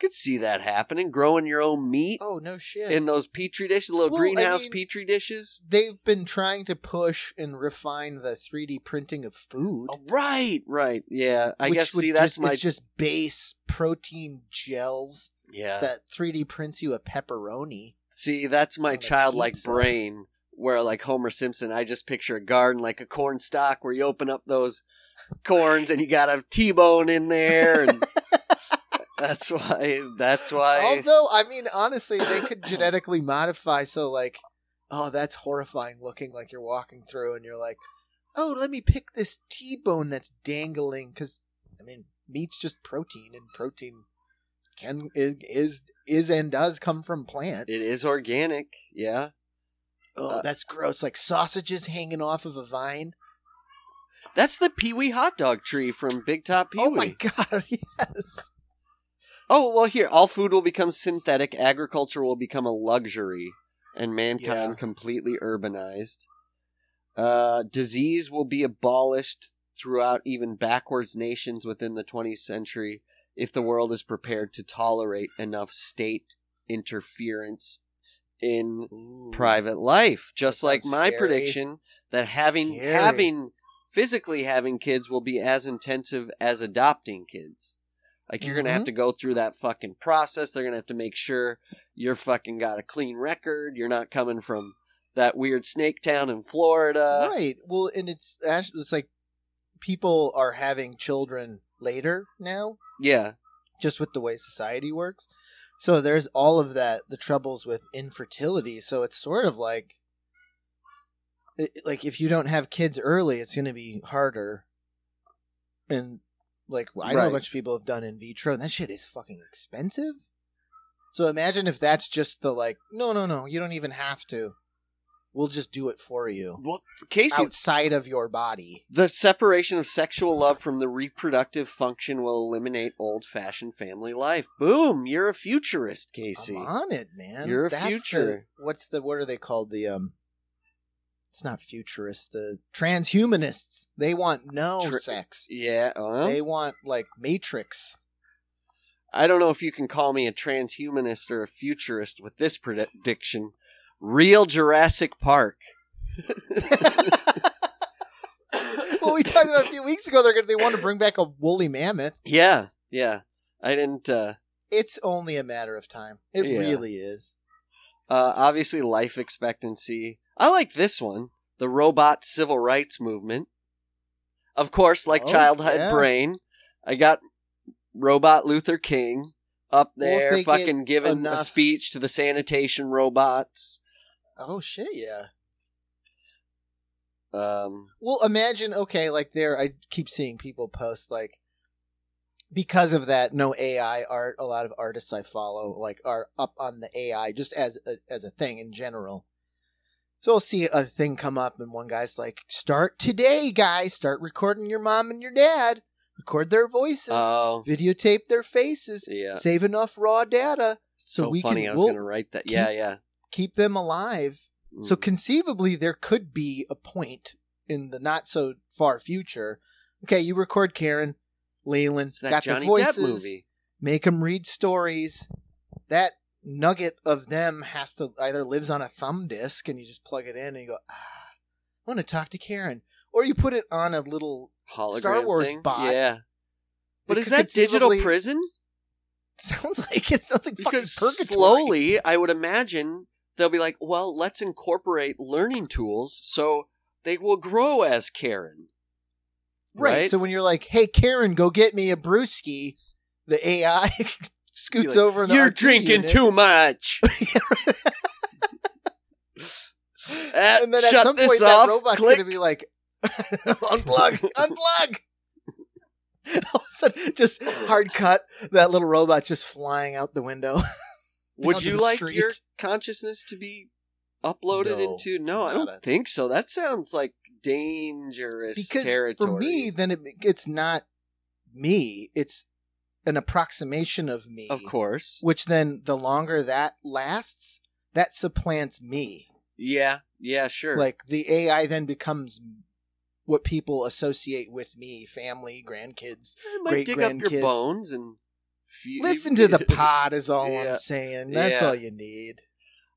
Could see that happening, growing your own meat Oh no shit. in those petri dishes, little Well, I greenhouse mean- petri dishes. They've been trying to push and refine the 3D printing of food. Oh, right, right, yeah. I which guess would see that's just, my it's just base protein gels yeah. that 3D prints you a pepperoni. See, that's my on a childlike pizza. brain where like Homer Simpson, I just picture a garden like a corn stalk where you open up those corns and you got a T-bone in there and that's why that's why Although, I mean, honestly, they could genetically modify so like, oh, that's horrifying looking like you're walking through and you're like, oh, let me pick this T-bone that's dangling because I mean, meat's just protein and protein can is is is and does come from plants. it is organic, yeah. Oh, Uh, that's gross. Like sausages hanging off of a vine. That's the Pee-wee hot dog tree from Big Top Pee-wee. Oh my god, yes. Oh, well, here, all food will become synthetic, agriculture will become a luxury, and mankind Yeah. completely urbanized. Uh, disease will be abolished throughout even backwards nations within the 20th century if the world is prepared to tolerate enough state interference in private life. Just like my scary. prediction that having Scary. having physically having kids will be as intensive as adopting kids. Like you're gonna have Mhm. to go through that fucking process. They're gonna have to make sure you're fucking got a clean record. You're not coming from that weird snake town in Florida. right. Well, and it's actually it's like people are having children later now, Yeah. just with the way society works. So there's all of that, the troubles with infertility. So it's sort of like, like if you don't have kids early, it's going to be harder. And like I know Right. a bunch of people have done in vitro, and that shit is fucking expensive. So imagine if that's just the like, no, no, no, you don't even have to. We'll just do it for you Well, Casey, outside of your body. the separation of sexual love from the reproductive function will eliminate old-fashioned family life. Boom! You're a futurist, Casey. I'm on it, man. You're a That's future. The, what's the what are they called? The um it's not futurists, the transhumanists. They want no sex. Yeah. uh, They want like Matrix. I don't know if you can call me a transhumanist or a futurist with this prediction. Real Jurassic Park. well, we talked about a few weeks ago. They're gonna they want to bring back a woolly mammoth. Yeah, yeah. I didn't. Uh, It's only a matter of time. It Yeah. really is. uh, obviously, life expectancy. I like this one. The robot civil rights movement. Of course, like Oh, childhood yeah. brain, I got robot Luther King up there, get fucking giving a speech to the sanitation robots. Oh shit, yeah. Um, Well, imagine okay, like there, I keep seeing people post like because of that no AI art. A lot of artists I follow like are up on the AI just as a, as a thing in general. So I'll see a thing come up, and one guy's like, "Start today, guys! Start recording your mom and your dad. Record their voices, oh, videotape their faces, yeah. save enough raw data, So, so we funny. can- I was we'll going to write that. Yeah, keep- yeah. keep them alive." So Mm. conceivably, there could be a point in the not so far future. Okay, you record Karen, Leland, it's that got Johnny the voices, Depp movie. make them read stories. That nugget of them has to either lives on a thumb disk, and you just plug it in and you go, ah, I want to talk to Karen, or you put it on a little. Hologram Star Wars thing. bot. Yeah. But is that digital prison? Sounds like it sounds like Because fucking purgatory. slowly, I would imagine they'll be like, well, let's incorporate learning tools so they will grow as Karen. right? right? So when you're like, "Hey, Karen, go get me a brewski," the AI scoots like, over. You're drinking unit. too much. And then at some this point off. that robot's Click. gonna be like unplug unplug all of a sudden just hard cut that little robot's just flying out the window Would you like street. your consciousness to be uploaded No, into? No, I don't think so. That sounds like dangerous because territory. for me then it, it's not me it's an approximation of me of course. which then the longer that lasts that supplants me Yeah, yeah, sure. like the ai then becomes what people associate with me, family, grandkids. Great dig up your grandkids. bones and fe- Listen to the pod is all Yeah. I'm saying. That's Yeah. all you need.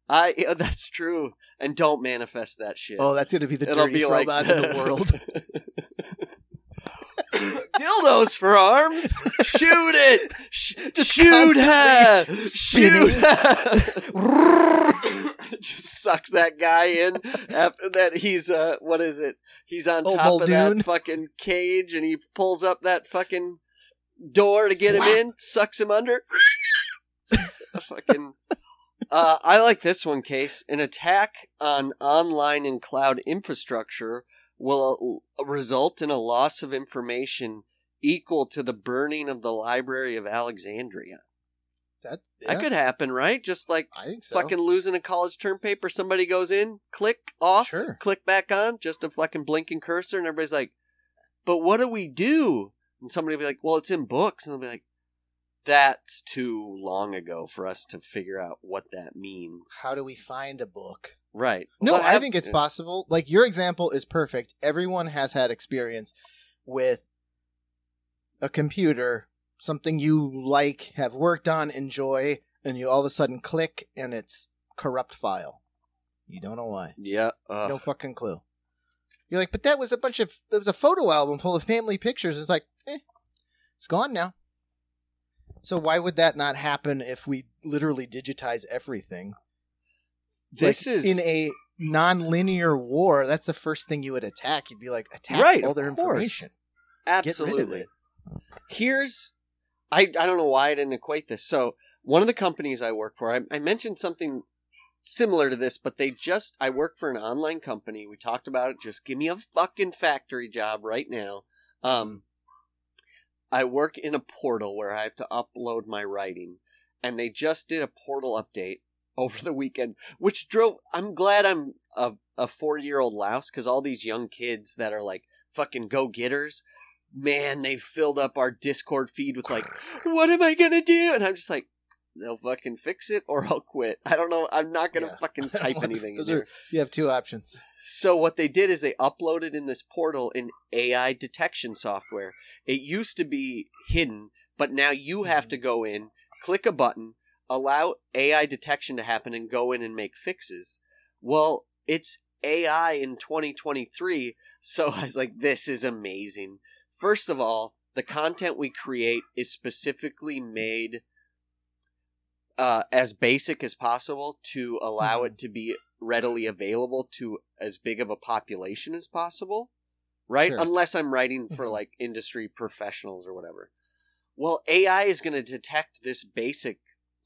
I yeah, that's true. And don't manifest that shit. Oh, that's gonna be the It'll dirtiest be like robot in the world. Dildos for arms. Shoot it. Sh- shoot her. Shoot her. Just sucks that guy in after that. He's uh, what is it? He's on Oh, top of that fucking cage, and he pulls up that fucking door to get him in. Sucks him under. fucking. Uh, I like this one case. An attack on online and cloud infrastructure will result in a loss of information equal to the burning of the Library of Alexandria. That, That could happen, right? Just like I think so. fucking losing a college term paper, somebody goes in, click off, Sure. click back on, just a fucking blinking cursor, and everybody's like, "But what do we do?" And somebody will be like, "Well, it's in books," and they'll be like, "That's too long ago for us to figure out what that means." How do we find a book? Right? No, Well, I think it's possible. Like your example is perfect. Everyone has had experience with a computer, something you like, have worked on, enjoy, and you all of a sudden click and it's corrupt file. You don't know why. Yeah. No fucking clue. You're like, but that was a bunch of it was a photo album full of family pictures. It's like, eh, it's gone now. So why would that not happen if we literally digitize everything? this Like, is in a non-linear war. That's the first thing you would attack. You'd be like, attack Right, all their information. absolutely. Get rid of it. here's I, I don't know why I didn't equate this. So one of the companies I work for, I, I mentioned something similar to this, but they just I work for an online company. We talked about it. Just give me a fucking factory job right now. Um, I work in a portal where I have to upload my writing, and they just did a portal update over the weekend, which drove. I'm glad I'm a, a four year old louse because all these young kids that are like fucking go getters man, they filled up our Discord feed with like, what am I gonna do? And I'm just like, they'll fucking fix it or I'll quit. I don't know. I'm not gonna Yeah. fucking type anything in Those are- You have two options. So what they did is they uploaded in this portal an AI detection software. It used to be hidden, but now you have to mm-hmm. go in, click a button, allow AI detection to happen, and go in and make fixes. Well, it's AI in 2023, so I was like, this is amazing. First of all, the content we create is specifically made uh, as basic as possible to allow Mhm. it to be readily available to as big of a population as possible, right? Sure. Unless I'm writing for Mhm. like industry professionals or whatever. Well, AI is going to detect this basic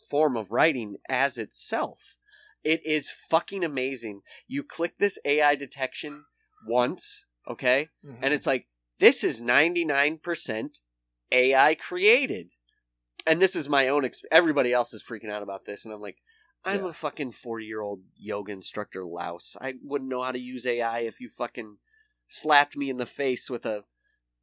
form of writing as itself. It is fucking amazing. You click this AI detection once, okay? Mhm. and it's like this is 99% AI created. And this is my own exp- everybody else is freaking out about this and I'm like I'm Yeah. a fucking 4-year-old yoga instructor louse. I wouldn't know how to use AI if you fucking slapped me in the face with a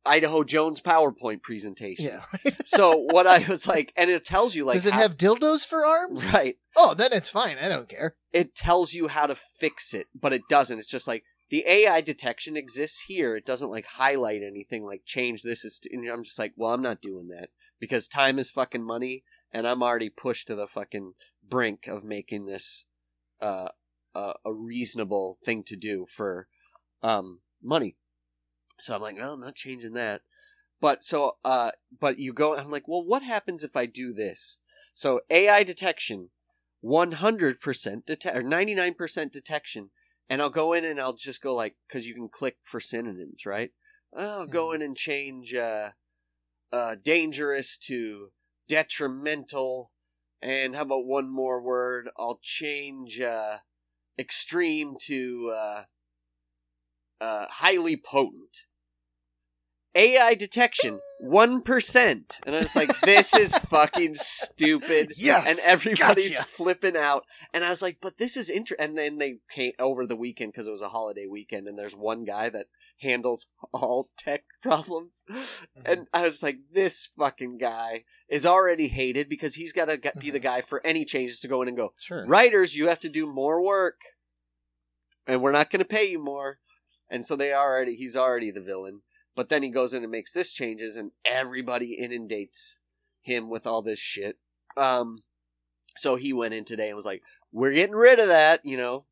Idaho Jones PowerPoint presentation. yeah. Right? So what I was like and it tells you like Does it how- have dildos for arms? right Oh, then it's fine. I don't care. it tells you how to fix it, but it doesn't. It's just like the AI detection exists here. It doesn't like highlight anything like change this is. And I'm just like, well, I'm not doing that because time is fucking money, and I'm already pushed to the fucking brink of making this uh, uh, a reasonable thing to do for um, money. So I'm like, no, I'm not changing that. But so, uh, but you go. I'm like, well, what happens if I do this? So AI detection 100% detect or 99% detection and I'll go in and I'll just go like cuz you can click for synonyms, right? I'll go in and change uh uh dangerous to detrimental and how about one more word? I'll change uh extreme to uh uh highly potent. AI detection, 1%. And I was like, this is fucking stupid Yes. and everybody's gotcha. flipping out. And I was like, but this is interesting. And then they came over the weekend because it was a holiday weekend, and there's one guy that handles all tech problems. Mm-hmm. And I was like, this fucking guy is already hated because he's got to be the Mhm. guy for any changes to go in and go, Sure. writers, you have to do more work, and we're not going to pay you more. and so they already he's already the villain. But then he goes in and makes this changes, and everybody inundates him with all this shit. Um, so he went in today and was like, "We're getting rid of that. You know,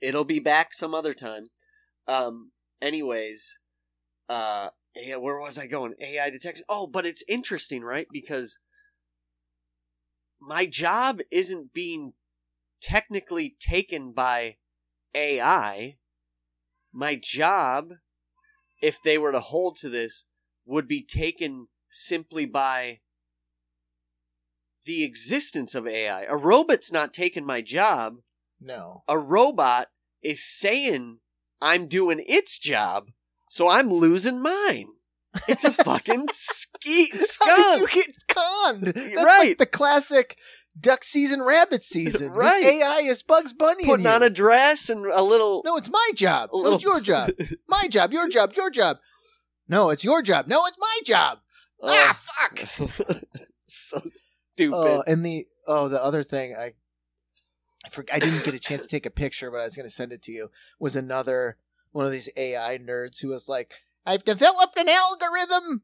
it'll be back some other time." Um, anyways, uh, yeah, where was I going? AI detection. Oh, but it's interesting, right? Because my job isn't being technically taken by AI. My job, if they were to hold to this, would be taken simply by the existence of AI. A robot's not taking my job. No. A robot is saying I'm doing its job, so I'm losing mine. It's a fucking ski skunk. you get conned? That's Right. like the classic duck season, rabbit season. Right. This AI is Bugs Bunny. Putting on a dress and a little. No, it's my job. No, little- it's your job. My job. Your job. Your job. No, it's your job. No, it's my job. Ah, fuck. so stupid. Oh, and the oh, the other thing I, I for, I didn't get a chance to take a picture, but I was going to send it to you. Was another one of these AI nerds who was like, "I've developed an algorithm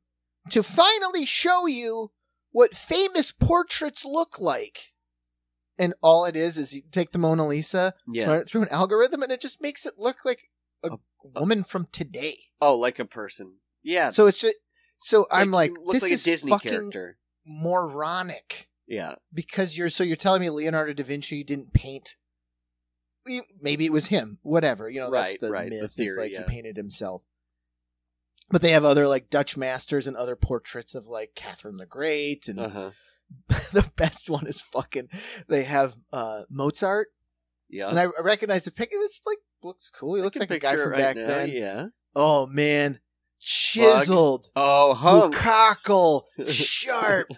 to finally show you what famous portraits look like." And all it is is you take the Mona Lisa, yeah. run it through an algorithm, and it just makes it look like a A- woman from today. Oh, like a person. Yeah. So it's just so It's I'm like, look this like is a Disney fucking character. moronic Yeah. because you're so you're telling me Leonardo da Vinci didn't paint. Maybe it was him. Whatever you know. That's Right, the right, the myth. is theory, like yeah. he painted himself. But they have other like Dutch masters and other portraits of like Catherine the Great, and Uh huh. the best one is fucking. They have uh Mozart, Yeah. and I recognize the picture. It's like looks cool. He looks like a guy from right back now, then. Yeah. Oh man, chiseled, Oh, hunk. cockle, sharp,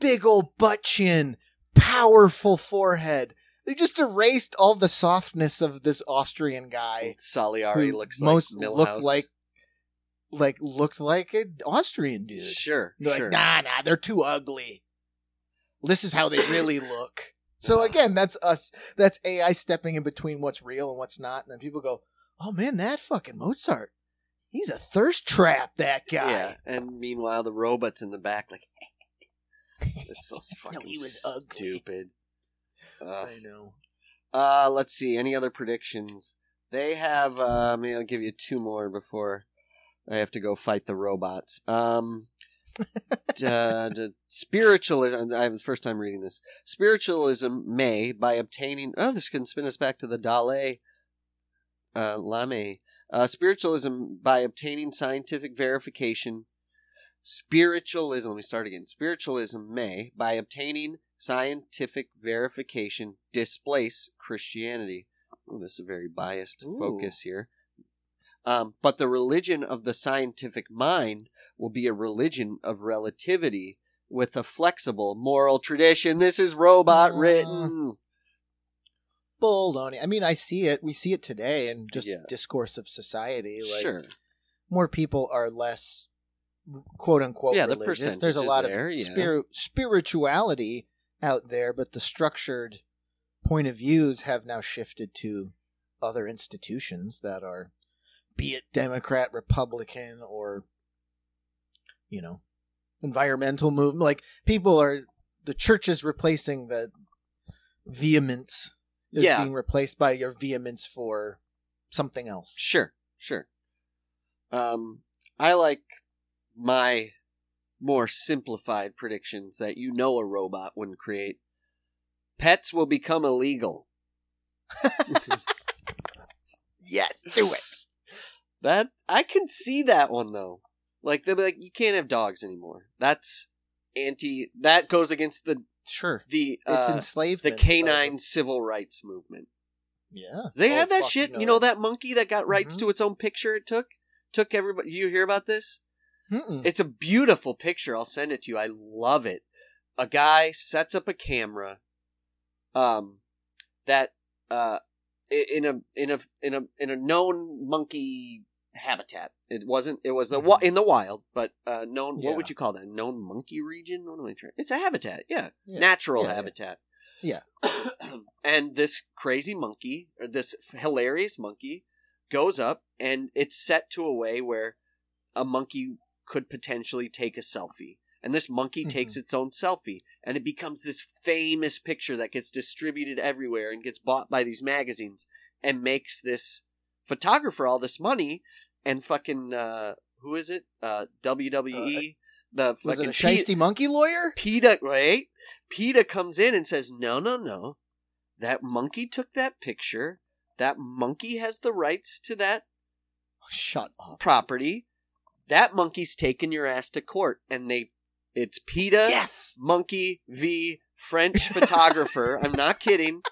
big old butt chin, powerful forehead. They just erased all the softness of this Austrian guy Salieri who looks most like Milhouse. looked like like looked like an Austrian dude. Sure. They're sure. like, nah, nah, they're too ugly. This is how they really look. So again, that's us. That's AI stepping in between what's real and what's not, and then people go, "Oh man, that fucking Mozart, he's a thirst trap. That guy." Yeah. And meanwhile, the robot's in the back, like, it's so fucking he was stupid. Uh, I know. Uh, let's see. Any other predictions? They have. Uh, maybe I'll give you two more before I have to go fight the robots. Um, uh, spiritualism. I have the first time reading this. Spiritualism may, by obtaining. Oh, this can spin us back to the Dalai uh, Lame. Uh, spiritualism by obtaining scientific verification. Spiritualism. Let me start again. Spiritualism may, by obtaining scientific verification, displace Christianity. Oh, this is a very biased Ooh. focus here. Um, but the religion of the scientific mind will be a religion of relativity with a flexible moral tradition. This is robot Uh, written. Baloney. I mean, I see it. We see it today in just Yeah. discourse of society. Like, sure. more people are less quote unquote Yeah, the religious. percentage There's a lot there, of yeah. spirit spirituality out there, but the structured point of views have now shifted to other institutions that are be it Democrat, Republican, or you know, environmental movement. Like people are the church is replacing the vehemence is Yeah. being replaced by your vehemence for something else. Sure, sure. Um, I like my more simplified predictions that you know a robot wouldn't create. Pets will become illegal. Yes, do it. That I can see that one though. Like they'll be like, you can't have dogs anymore. That's anti. That goes against the Sure. the It's uh, enslavement. the canine civil rights movement. Yeah. They Oh, had that shit. know You know that monkey that got rights Mhm. to its own picture. It took took everybody. You hear about this? Mm-mm. It's a beautiful picture. I'll send it to you. I love it. A guy sets up a camera, um, that uh, in a in a in a in a known monkey habitat. It wasn't. It was the wa- in the wild, but uh, known. Yeah. What would you call that? Known monkey region? What am I trying? It's a habitat. Yeah, Yeah. natural yeah. habitat. Yeah. and this crazy monkey, or this hilarious monkey, goes up and it's set to a way where a monkey could potentially take a selfie. And this monkey Mhm. takes its own selfie and it becomes this famous picture that gets distributed everywhere and gets bought by these magazines and makes this photographer all this money and fucking uh who is it? Uh WWE the Was fucking it a shisty monkey lawyer? PETA, right? PETA comes in and says, no, no, no. That monkey took that picture. That monkey has the rights to that Shut up. property. That monkey's taking your ass to court. And they, it's PETA, Yes. monkey v. French photographer. I'm not kidding.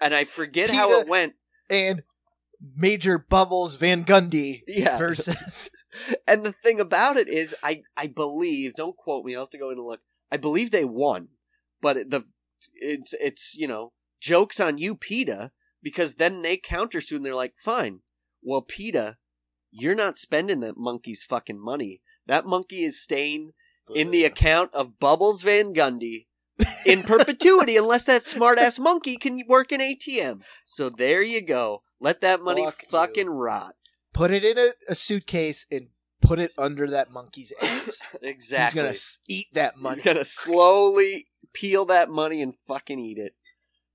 And I forget how it went. And Major Bubbles Van Gundy Yeah. versus And the thing about it is, I I believe. Don't quote me. I'll have to go in and look. I believe they won, but it- the it's it's you know jokes on you, PETA, because then they countersued and they're like, fine, well, PETA, you're not spending that monkey's fucking money. That monkey is staying in the account of Bubbles Van Gundy in perpetuity unless that smart ass monkey can work an ATM. So there you go. Let that money Fuck you. fucking rot. put it in a, a suitcase and put it under that monkey's ass. Exactly. He's gonna eat that money. He's gonna slowly peel that money and fucking eat it.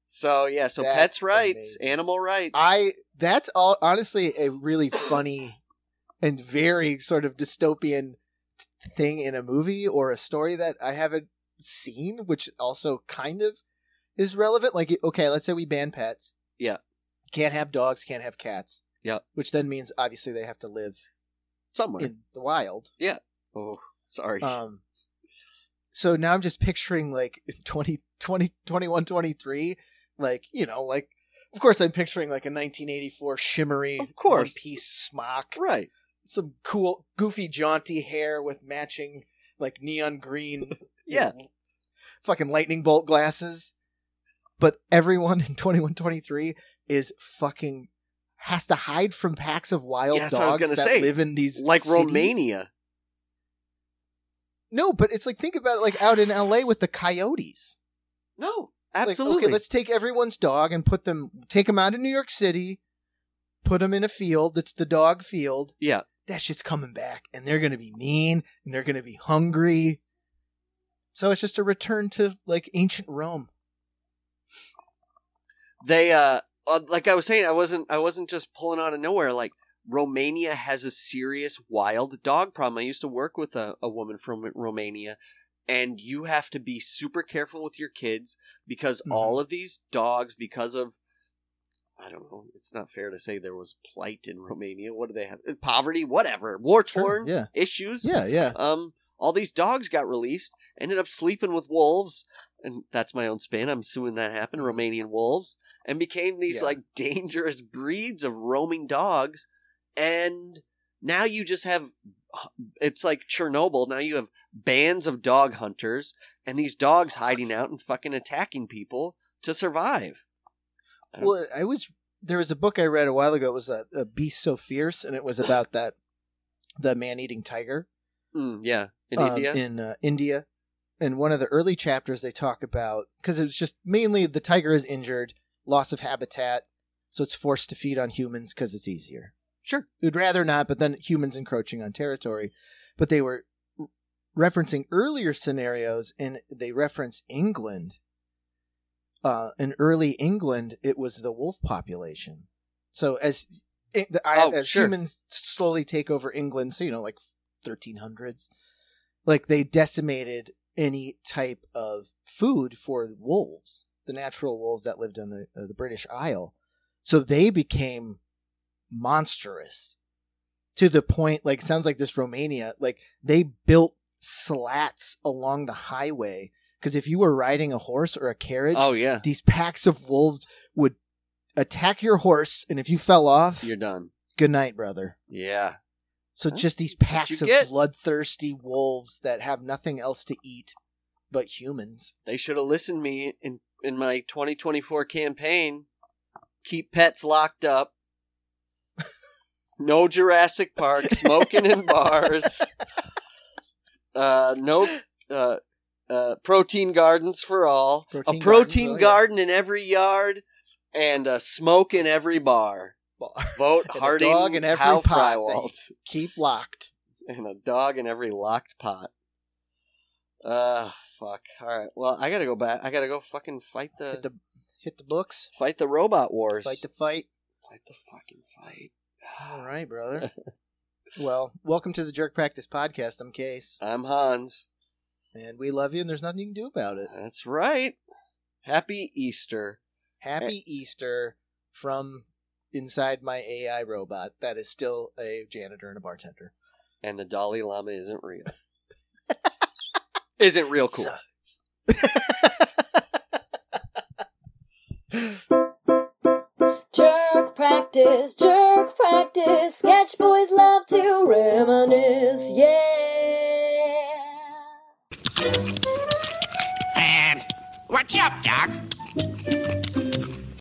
So yeah, so That's pets' rights, amazing. animal rights. I that's all honestly a really funny and very sort of dystopian thing in a movie or a story that I haven't seen, which also kind of is relevant. Like, okay, let's say we ban pets. Yeah. Can't have dogs, can't have cats. Yeah. Which then means obviously they have to live somewhere. in the wild. Yeah. Oh, sorry. Um, so now I'm just picturing like in 20, 20, 21, 23, like, you know, like, of course I'm picturing like a 1984 shimmery Of course. piece smock, right. Some cool, goofy, jaunty hair with matching like neon green, Yeah. know, fucking lightning bolt glasses. But everyone in 2123 is fucking has to hide from packs of wild Yes, I was dogs gonna that say, live in these Like cities. Romania. No, but it's like think about it like out in LA with the coyotes. No, Like, absolutely. okay, let's take everyone's dog and put them take them out of New York City, put them in a field that's the dog field. Yeah. That shit's coming back and they're going to be mean and they're going to be hungry. So it's just a return to like ancient Rome. they uh, uh, like I was saying, I wasn't I wasn't just pulling out of nowhere. Like Romania has a serious wild dog problem. I used to work with a, a woman from Romania, and you have to be super careful with your kids because Mhm. all of these dogs, because of I don't know, it's not fair to say there was plight in Romania. What do they have? Poverty, whatever, war torn Yeah. issues. Yeah, yeah. Um, all these dogs got released, ended up sleeping with wolves, and that's my own spin. I'm assuming that happened, Romanian wolves, and became these. Yeah. like dangerous breeds of roaming dogs. And now you just have it's like Chernobyl. Now you have bands of dog hunters and these dogs hiding out and fucking attacking people to survive. I Well, I was there was a book I read a while ago. It was a, a beast so fierce, and it was about that the man eating tiger. mm, yeah, in um, India. in uh, India. In one of the early chapters, they talk about because it was just mainly the tiger is injured, loss of habitat, so it's forced to feed on humans because it's easier. sure. We'd rather not, but then humans encroaching on territory. But they were referencing earlier scenarios, and they reference England. Uh, in early England, it was the wolf population. So as i- the, Oh, as sure. humans slowly take over England, so you know, like 1300s, like they decimated any type of food for wolves, the natural wolves that lived on the uh, the British Isle. So they became monstrous to the point like it sounds like this Romania like they built slats along the highway because if you were riding a horse or a carriage Oh yeah, these packs of wolves would attack your horse and if you fell off you're done. good night brother Yeah, so Huh? just these packs of get. bloodthirsty wolves that have nothing else to eat but humans They should have listened to me in in my 2024 campaign. Keep pets locked up. No Jurassic Park, smoking in bars. Uh, no uh, uh, protein gardens for all. Protein a protein gardens, oh, yeah. garden in every yard, and a smoke in every bar. bar. Vote And a Harding dog in every Hal pot. Keep locked. and a dog in every locked pot. Uh fuck. All right. Well, I gotta go back. I gotta go fucking fight the, Hit the hit the books. fight the robot wars. Fight the fight. fight the fucking fight. All right, brother. well, welcome to the Jerk Practice Podcast. I'm Case, I'm Hans. And we love you, and there's nothing you can do about it. That's right. Happy Easter. Happy Easter from inside my AI robot that is still a janitor and a bartender. And the Dalai Lama isn't real. isn't real cool. So- Jerk practice, jerk practice. Sketch boys love to reminisce. Yeah. What's up, Doc?